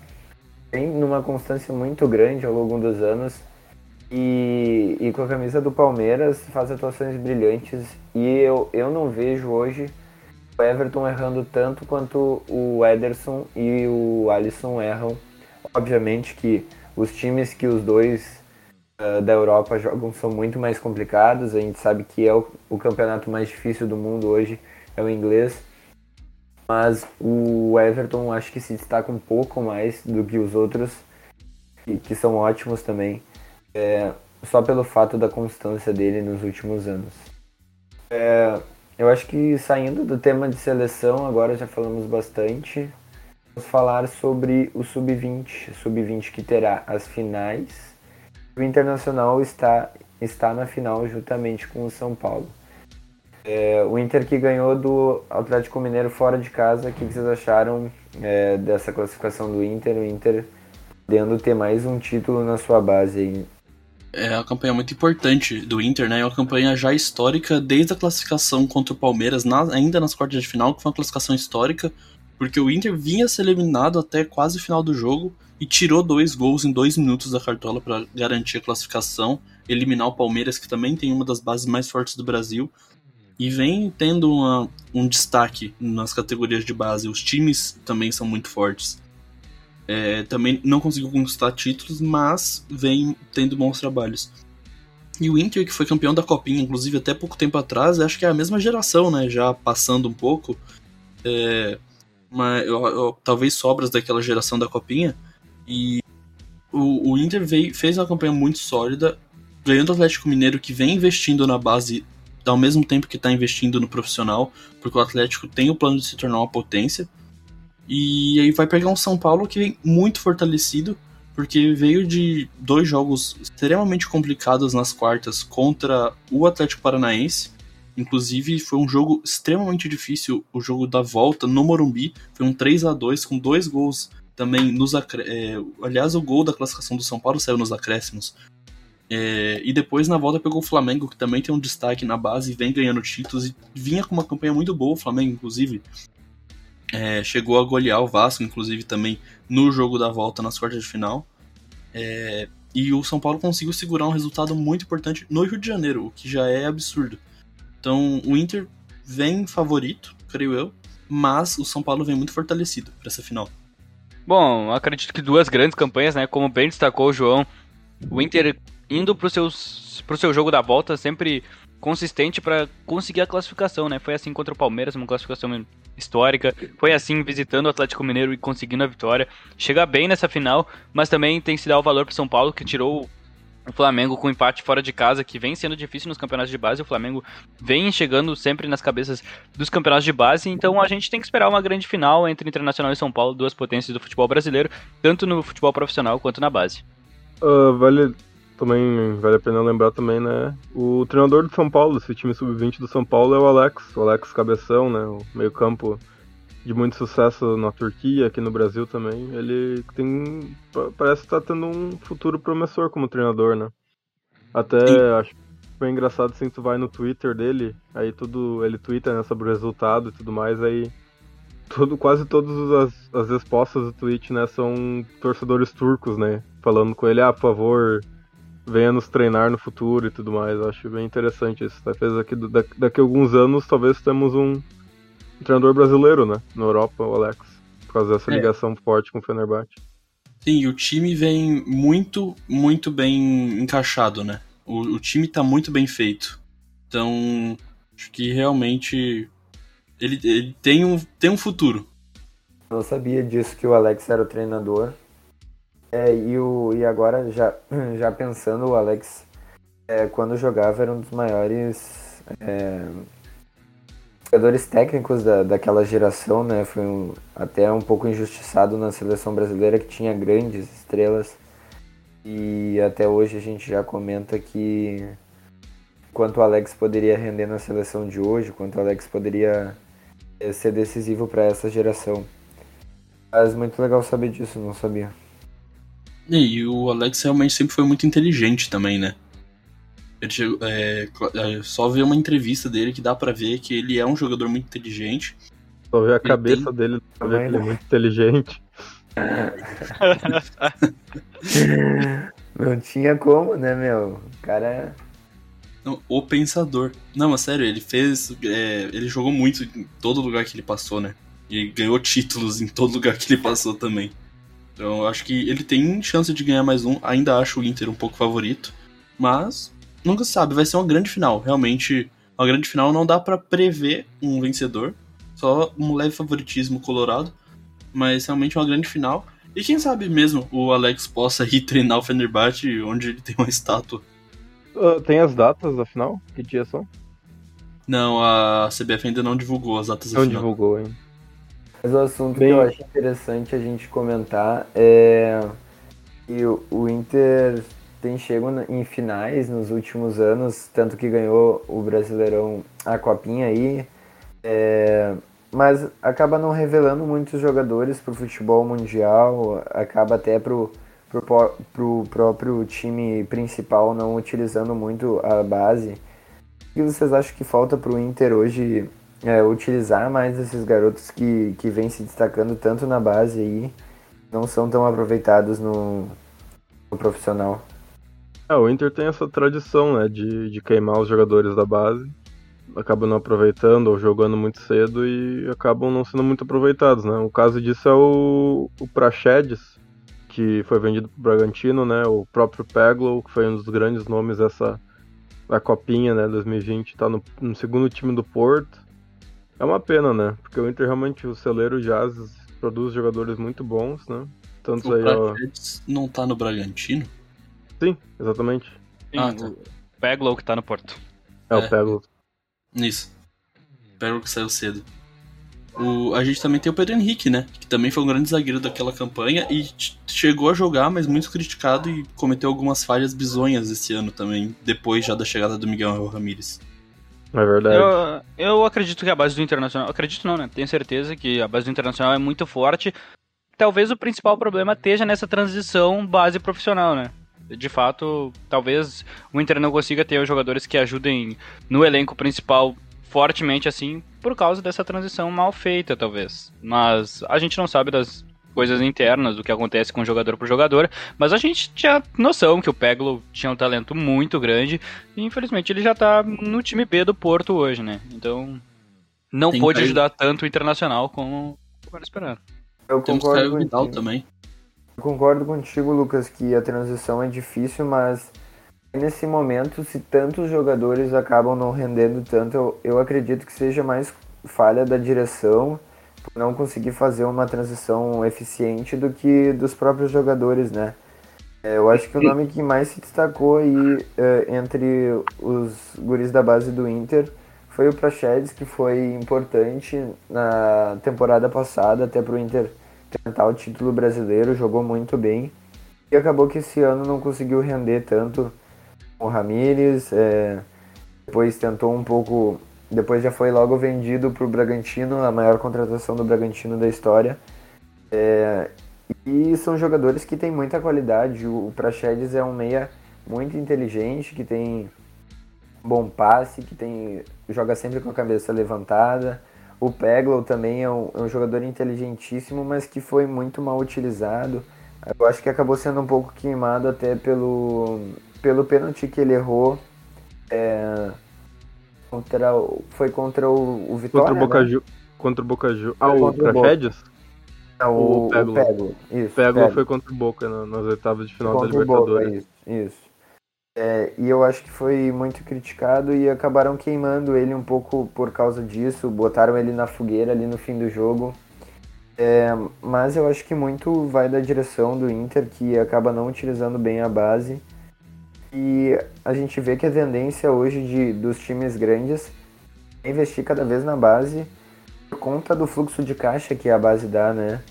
tem numa constância muito grande ao longo dos anos e, e com a camisa do Palmeiras faz atuações brilhantes. E eu, eu não vejo hoje o Everton errando tanto quanto o Ederson e o Alisson erram. Obviamente que os times que os dois uh, da Europa jogam são muito mais complicados. A gente sabe que é o, o campeonato mais difícil do mundo hoje, é o inglês. Mas o Everton acho que se destaca um pouco mais do que os outros, que, que são ótimos também, é, só pelo fato da constância dele nos últimos anos. É, eu acho que saindo do tema de seleção, agora já falamos bastante. Vamos falar sobre o Sub-20, Sub-20 que terá as finais. O Internacional está, está na final juntamente com o São Paulo. É, o Inter que ganhou do Atlético Mineiro fora de casa, o que vocês acharam é, dessa classificação do Inter? O Inter podendo ter mais um título na sua base aí. É uma campanha muito importante do Inter, né? É uma campanha já histórica desde a classificação contra o Palmeiras, na, ainda nas quartas de final, que foi uma classificação histórica, porque o Inter vinha ser eliminado até quase o final do jogo e tirou dois gols em dois minutos da cartola para garantir a classificação, eliminar o Palmeiras, que também tem uma das bases mais fortes do Brasil, e vem tendo uma, um destaque nas categorias de base. Os times também são muito fortes. É, também não conseguiu conquistar títulos, mas vem tendo bons trabalhos. E o Inter, que foi campeão da Copinha, inclusive até pouco tempo atrás, acho que é a mesma geração, né? Já passando um pouco. É, uma, eu, eu, talvez sobras daquela geração da Copinha. E o, o Inter veio, fez uma campanha muito sólida, ganhando o Atlético Mineiro, que vem investindo na base ao mesmo tempo que está investindo no profissional, porque o Atlético tem o plano de se tornar uma potência. E aí vai pegar um São Paulo que vem muito fortalecido, porque veio de dois jogos extremamente complicados nas quartas contra o Atlético Paranaense. Inclusive, foi um jogo extremamente difícil, o jogo da volta no Morumbi. Foi um 3 a 2 com dois gols também nos. É, aliás, o gol da classificação do São Paulo saiu nos acréscimos. É, e depois na volta pegou o Flamengo, que também tem um destaque na base, vem ganhando títulos e vinha com uma campanha muito boa, o Flamengo, inclusive. É, chegou a golear o Vasco, inclusive, também no jogo da volta nas quartas de final. É, e o São Paulo conseguiu segurar um resultado muito importante no Rio de Janeiro, o que já é absurdo. Então o Inter vem favorito, creio eu, mas o São Paulo vem muito fortalecido para essa final. Bom, acredito que duas grandes campanhas, né? Como bem destacou o João, o Inter indo pro, seus, pro seu jogo da volta sempre consistente para conseguir a classificação, né? Foi assim contra o Palmeiras, uma classificação histórica. Foi assim visitando o Atlético Mineiro e conseguindo a vitória. Chega bem nessa final, mas também tem que se dar o valor pro São Paulo, que tirou o Flamengo com empate fora de casa, que vem sendo difícil nos campeonatos de base. O Flamengo vem chegando sempre nas cabeças dos campeonatos de base. Então a gente tem que esperar uma grande final entre Internacional e São Paulo, duas potências do futebol brasileiro, tanto no futebol profissional quanto na base. Uh, vale também vale a pena lembrar também, né? O treinador do São Paulo, esse time sub-20 do São Paulo é o Alex, o Alex Cabeção, né? O meio-campo de muito sucesso na Turquia, aqui no Brasil também. Ele tem parece estar tá tendo um futuro promissor como treinador, né? Até Sim. acho foi engraçado assim, tu vai no Twitter dele, aí tudo ele twitta né, sobre o resultado e tudo mais, aí todo, quase todas as, as respostas do tweet, né, são torcedores turcos, né, falando com ele, ah, por favor, venha nos treinar no futuro e tudo mais. Eu acho bem interessante isso. Talvez daqui, daqui a alguns anos, talvez temos um, treinador brasileiro, né? Na Europa, o Alex. Por causa dessa é. ligação forte com o Fenerbahçe. Sim, o time vem muito, muito bem encaixado, né? O, o time tá muito bem feito. Então, acho que realmente ele, ele tem, um, tem um futuro. Não sabia disso que o Alex era o treinador. É, e, o, e agora, já, já pensando, o Alex, é, quando jogava, era um dos maiores é, jogadores técnicos da, daquela geração, né? Foi um, até um pouco injustiçado na seleção brasileira, que tinha grandes estrelas. E até hoje a gente já comenta que quanto o Alex poderia render na seleção de hoje, quanto o Alex poderia é, ser decisivo para essa geração. Mas muito legal saber disso, não sabia. E o Alex realmente sempre foi muito inteligente também, né? Ele chegou, é, é, só ver uma entrevista dele que dá para ver que ele é um jogador muito inteligente. Só ver a cabeça tem... dele, pra ver que ele é muito inteligente. Não tinha como, né, meu? O cara. É Não, o pensador. Não, mas sério, ele fez. É, ele jogou muito em todo lugar que ele passou, né? E ganhou títulos em todo lugar que ele passou também. Então eu acho que ele tem chance de ganhar mais um. Ainda acho o Inter um pouco favorito. Mas nunca se sabe, vai ser uma grande final. Realmente, uma grande final não dá para prever um vencedor. Só um leve favoritismo colorado, mas realmente uma grande final. E quem sabe mesmo o Alex possa ir treinar o Fenerbahçe, onde ele tem uma estátua. Uh, tem as datas da final? Que dia são? Não, a CBF ainda não divulgou as datas da Não final. divulgou, hein? Mas o assunto Bem- que eu acho interessante a gente comentar é que o, o Inter tem chego na- em finais nos últimos anos, tanto que ganhou o Brasileirão, a Copinha aí, é, mas acaba não revelando muitos jogadores para o futebol mundial, acaba até po- pro próprio time principal não utilizando muito a base. O que vocês acham que falta para o Inter hoje é, utilizar mais esses garotos que, que vêm se destacando tanto na base aí, não são tão aproveitados no, no profissional. É, o Inter tem essa tradição, né, de, de queimar os jogadores da base. Acabam não aproveitando ou jogando muito cedo e acabam não sendo muito aproveitados, né? O caso disso é o, o que foi vendido pro Bragantino, né? O próprio Peglo, que foi um dos grandes nomes dessa da Copinha, né, 2020, tá no, no segundo time do Porto. É uma pena, né? Porque o Inter realmente, o celeiro Jazz produz jogadores muito bons, né? Tantos O aí, ó. Não tá no Bragantino? Sim, exatamente. Sim, Ah, tá. o Peglow que tá no Porto. É, É. o Peglo. Isso. Pego que saiu cedo. O, a gente também tem o Pedro Henrique, né? Que também foi um grande zagueiro daquela campanha e chegou a jogar, mas muito criticado e cometeu algumas falhas bizonhas esse ano também, depois já da chegada do Miguel Ramírez. É verdade. Eu, eu acredito que a base do Internacional. Acredito não, né? Tenho certeza que a base do Internacional é muito forte. Talvez o principal problema esteja nessa transição base profissional, né? De fato, talvez o Inter não consiga ter os jogadores que ajudem no elenco principal fortemente assim, por causa dessa transição mal feita, talvez. Mas a gente não sabe das coisas internas, do que acontece com jogador por jogador, mas a gente tinha noção que o Peglo tinha um talento muito grande e infelizmente ele já tá no time B do Porto hoje, né? Então não Tem pôde Caio- ajudar tanto o Internacional como era esperado. Eu Temos concordo contigo. também. Eu concordo contigo, Lucas, que a transição é difícil, mas nesse momento, se tantos jogadores acabam não rendendo tanto, eu, eu acredito que seja mais falha da direção por não conseguir fazer uma transição eficiente do que dos próprios jogadores, né? É, Eu acho que o nome que mais se destacou aí é, entre os guris da base do Inter foi o Praxedes, que foi importante na temporada passada, até para o Inter tentar o título brasileiro, jogou muito bem. E acabou que esse ano não conseguiu render tanto com o Ramires, é, depois tentou um pouco, depois já foi logo vendido para o Bragantino, a maior contratação do Bragantino da história. É, e são jogadores que têm muita qualidade. O Praxedes é um meia muito inteligente, que tem bom passe, que tem joga sempre com a cabeça levantada. O Peglow também é um, é um jogador inteligentíssimo, mas que foi muito mal utilizado. Eu acho que acabou sendo um pouco queimado até pelo, pelo pênalti que ele errou. é, contra, o- foi contra o, o Vitória, Contra o Boca né? Ju. Contra o Boca Ju. Ah, o contra o Boca. Não, o, o o Peglow. Peglow. Isso, Peglow. foi contra o Boca na- nas oitavas de final da Contra Boca, Libertadores. isso, isso. É, e eu acho que foi muito criticado e acabaram queimando ele um pouco por causa disso, botaram ele na fogueira ali no fim do jogo. É, mas eu acho que muito vai da direção do Inter, que acaba não utilizando bem a base. E a gente vê que a tendência hoje de, dos times grandes é investir cada vez na base por conta do fluxo de caixa que a base dá, né?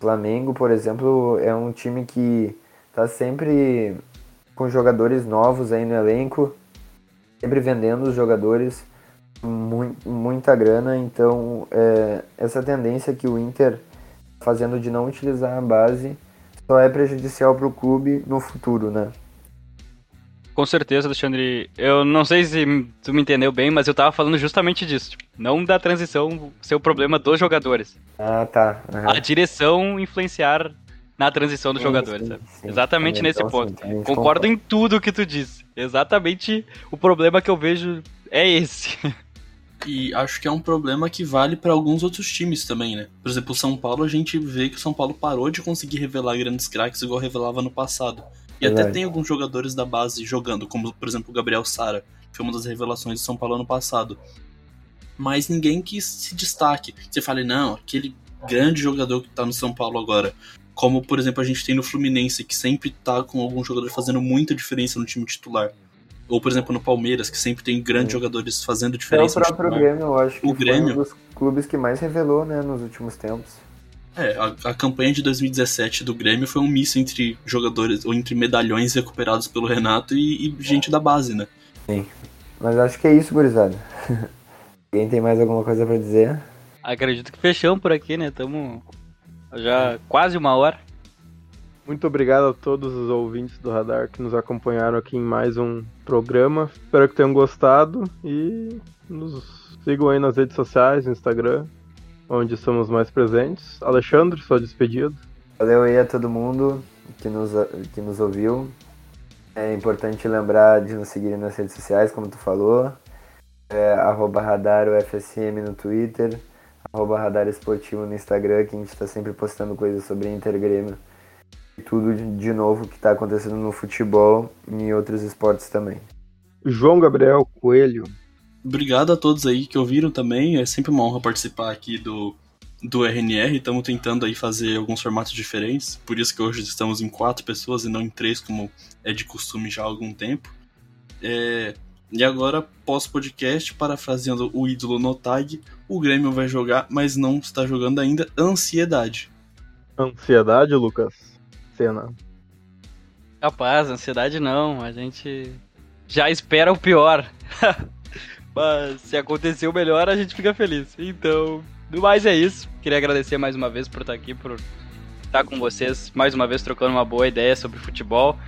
Flamengo, por exemplo, é um time que tá sempre com jogadores novos aí no elenco, sempre vendendo os jogadores, mui- muita grana, então é, essa tendência que o Inter tá fazendo de não utilizar a base só é prejudicial para o clube no futuro, né? Com certeza, Alexandre. Eu não sei se tu me entendeu bem, mas eu tava falando justamente disso. tipo, não da transição ser o problema dos jogadores. Ah, tá. aham. A direção influenciar na transição dos Sim, jogadores, sim, sabe? sim. Exatamente nesse Então, ponto. gente Concordo em tudo que tu disse. Exatamente o problema que eu vejo é esse. E acho que é um problema que vale pra alguns outros times também, né? Por exemplo, o São Paulo, a gente vê que o São Paulo parou de conseguir revelar grandes craques igual revelava no passado. E até tem alguns jogadores da base jogando, como por exemplo o Gabriel Sara, que foi uma das revelações do São Paulo ano passado. mas ninguém que se destaque. Você fala, não, aquele grande jogador que tá no São Paulo agora. Como, por exemplo, a gente tem no Fluminense, que sempre tá com algum jogador fazendo muita diferença no time titular. Ou, por exemplo, no Palmeiras, que sempre tem grandes Sim. jogadores fazendo diferença. É o próprio Grêmio, eu acho que o Grêmio, foi um dos clubes que mais revelou, né, nos últimos tempos. É, a, a, campanha de 2017 do Grêmio foi um misto entre jogadores, ou entre medalhões recuperados pelo Renato e, e gente da base, né? Sim. Mas acho que é isso, gurizada. Alguém tem mais alguma coisa para dizer? Acredito que fechamos por aqui, né? Estamos já quase uma hora. Muito obrigado a todos os ouvintes do Radar que nos acompanharam aqui em mais um programa. Espero que tenham gostado e nos sigam aí nas redes sociais, no Instagram, onde estamos mais presentes. Alexandre, sua despedida. Valeu aí a todo mundo que nos, que nos ouviu. É importante lembrar de nos seguir nas redes sociais, como tu falou é, arroba Radar UFSM no Twitter, arroba Radar Esportivo no Instagram, que a gente está sempre postando coisas sobre Inter Grêmio e tudo de novo que está acontecendo no futebol e em outros esportes também. João Gabriel Coelho. Obrigado a todos aí que ouviram também. É sempre uma honra participar aqui do, do RNR. Estamos tentando aí fazer alguns formatos diferentes. Por isso que hoje estamos em quatro pessoas e não em três, como é de costume já há algum tempo. É, e agora, pós-podcast, parafraseando o ídolo no tag, o Grêmio vai jogar, mas não está jogando ainda. Ansiedade. Ansiedade, Lucas? Cena. Capaz, ansiedade não. A gente já espera o pior. mas se acontecer o melhor, a gente fica feliz. Então, do mais é isso. Queria agradecer mais uma vez por estar aqui, por estar com vocês, mais uma vez trocando uma boa ideia sobre futebol.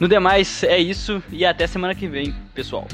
No demais, é isso e até semana que vem, pessoal.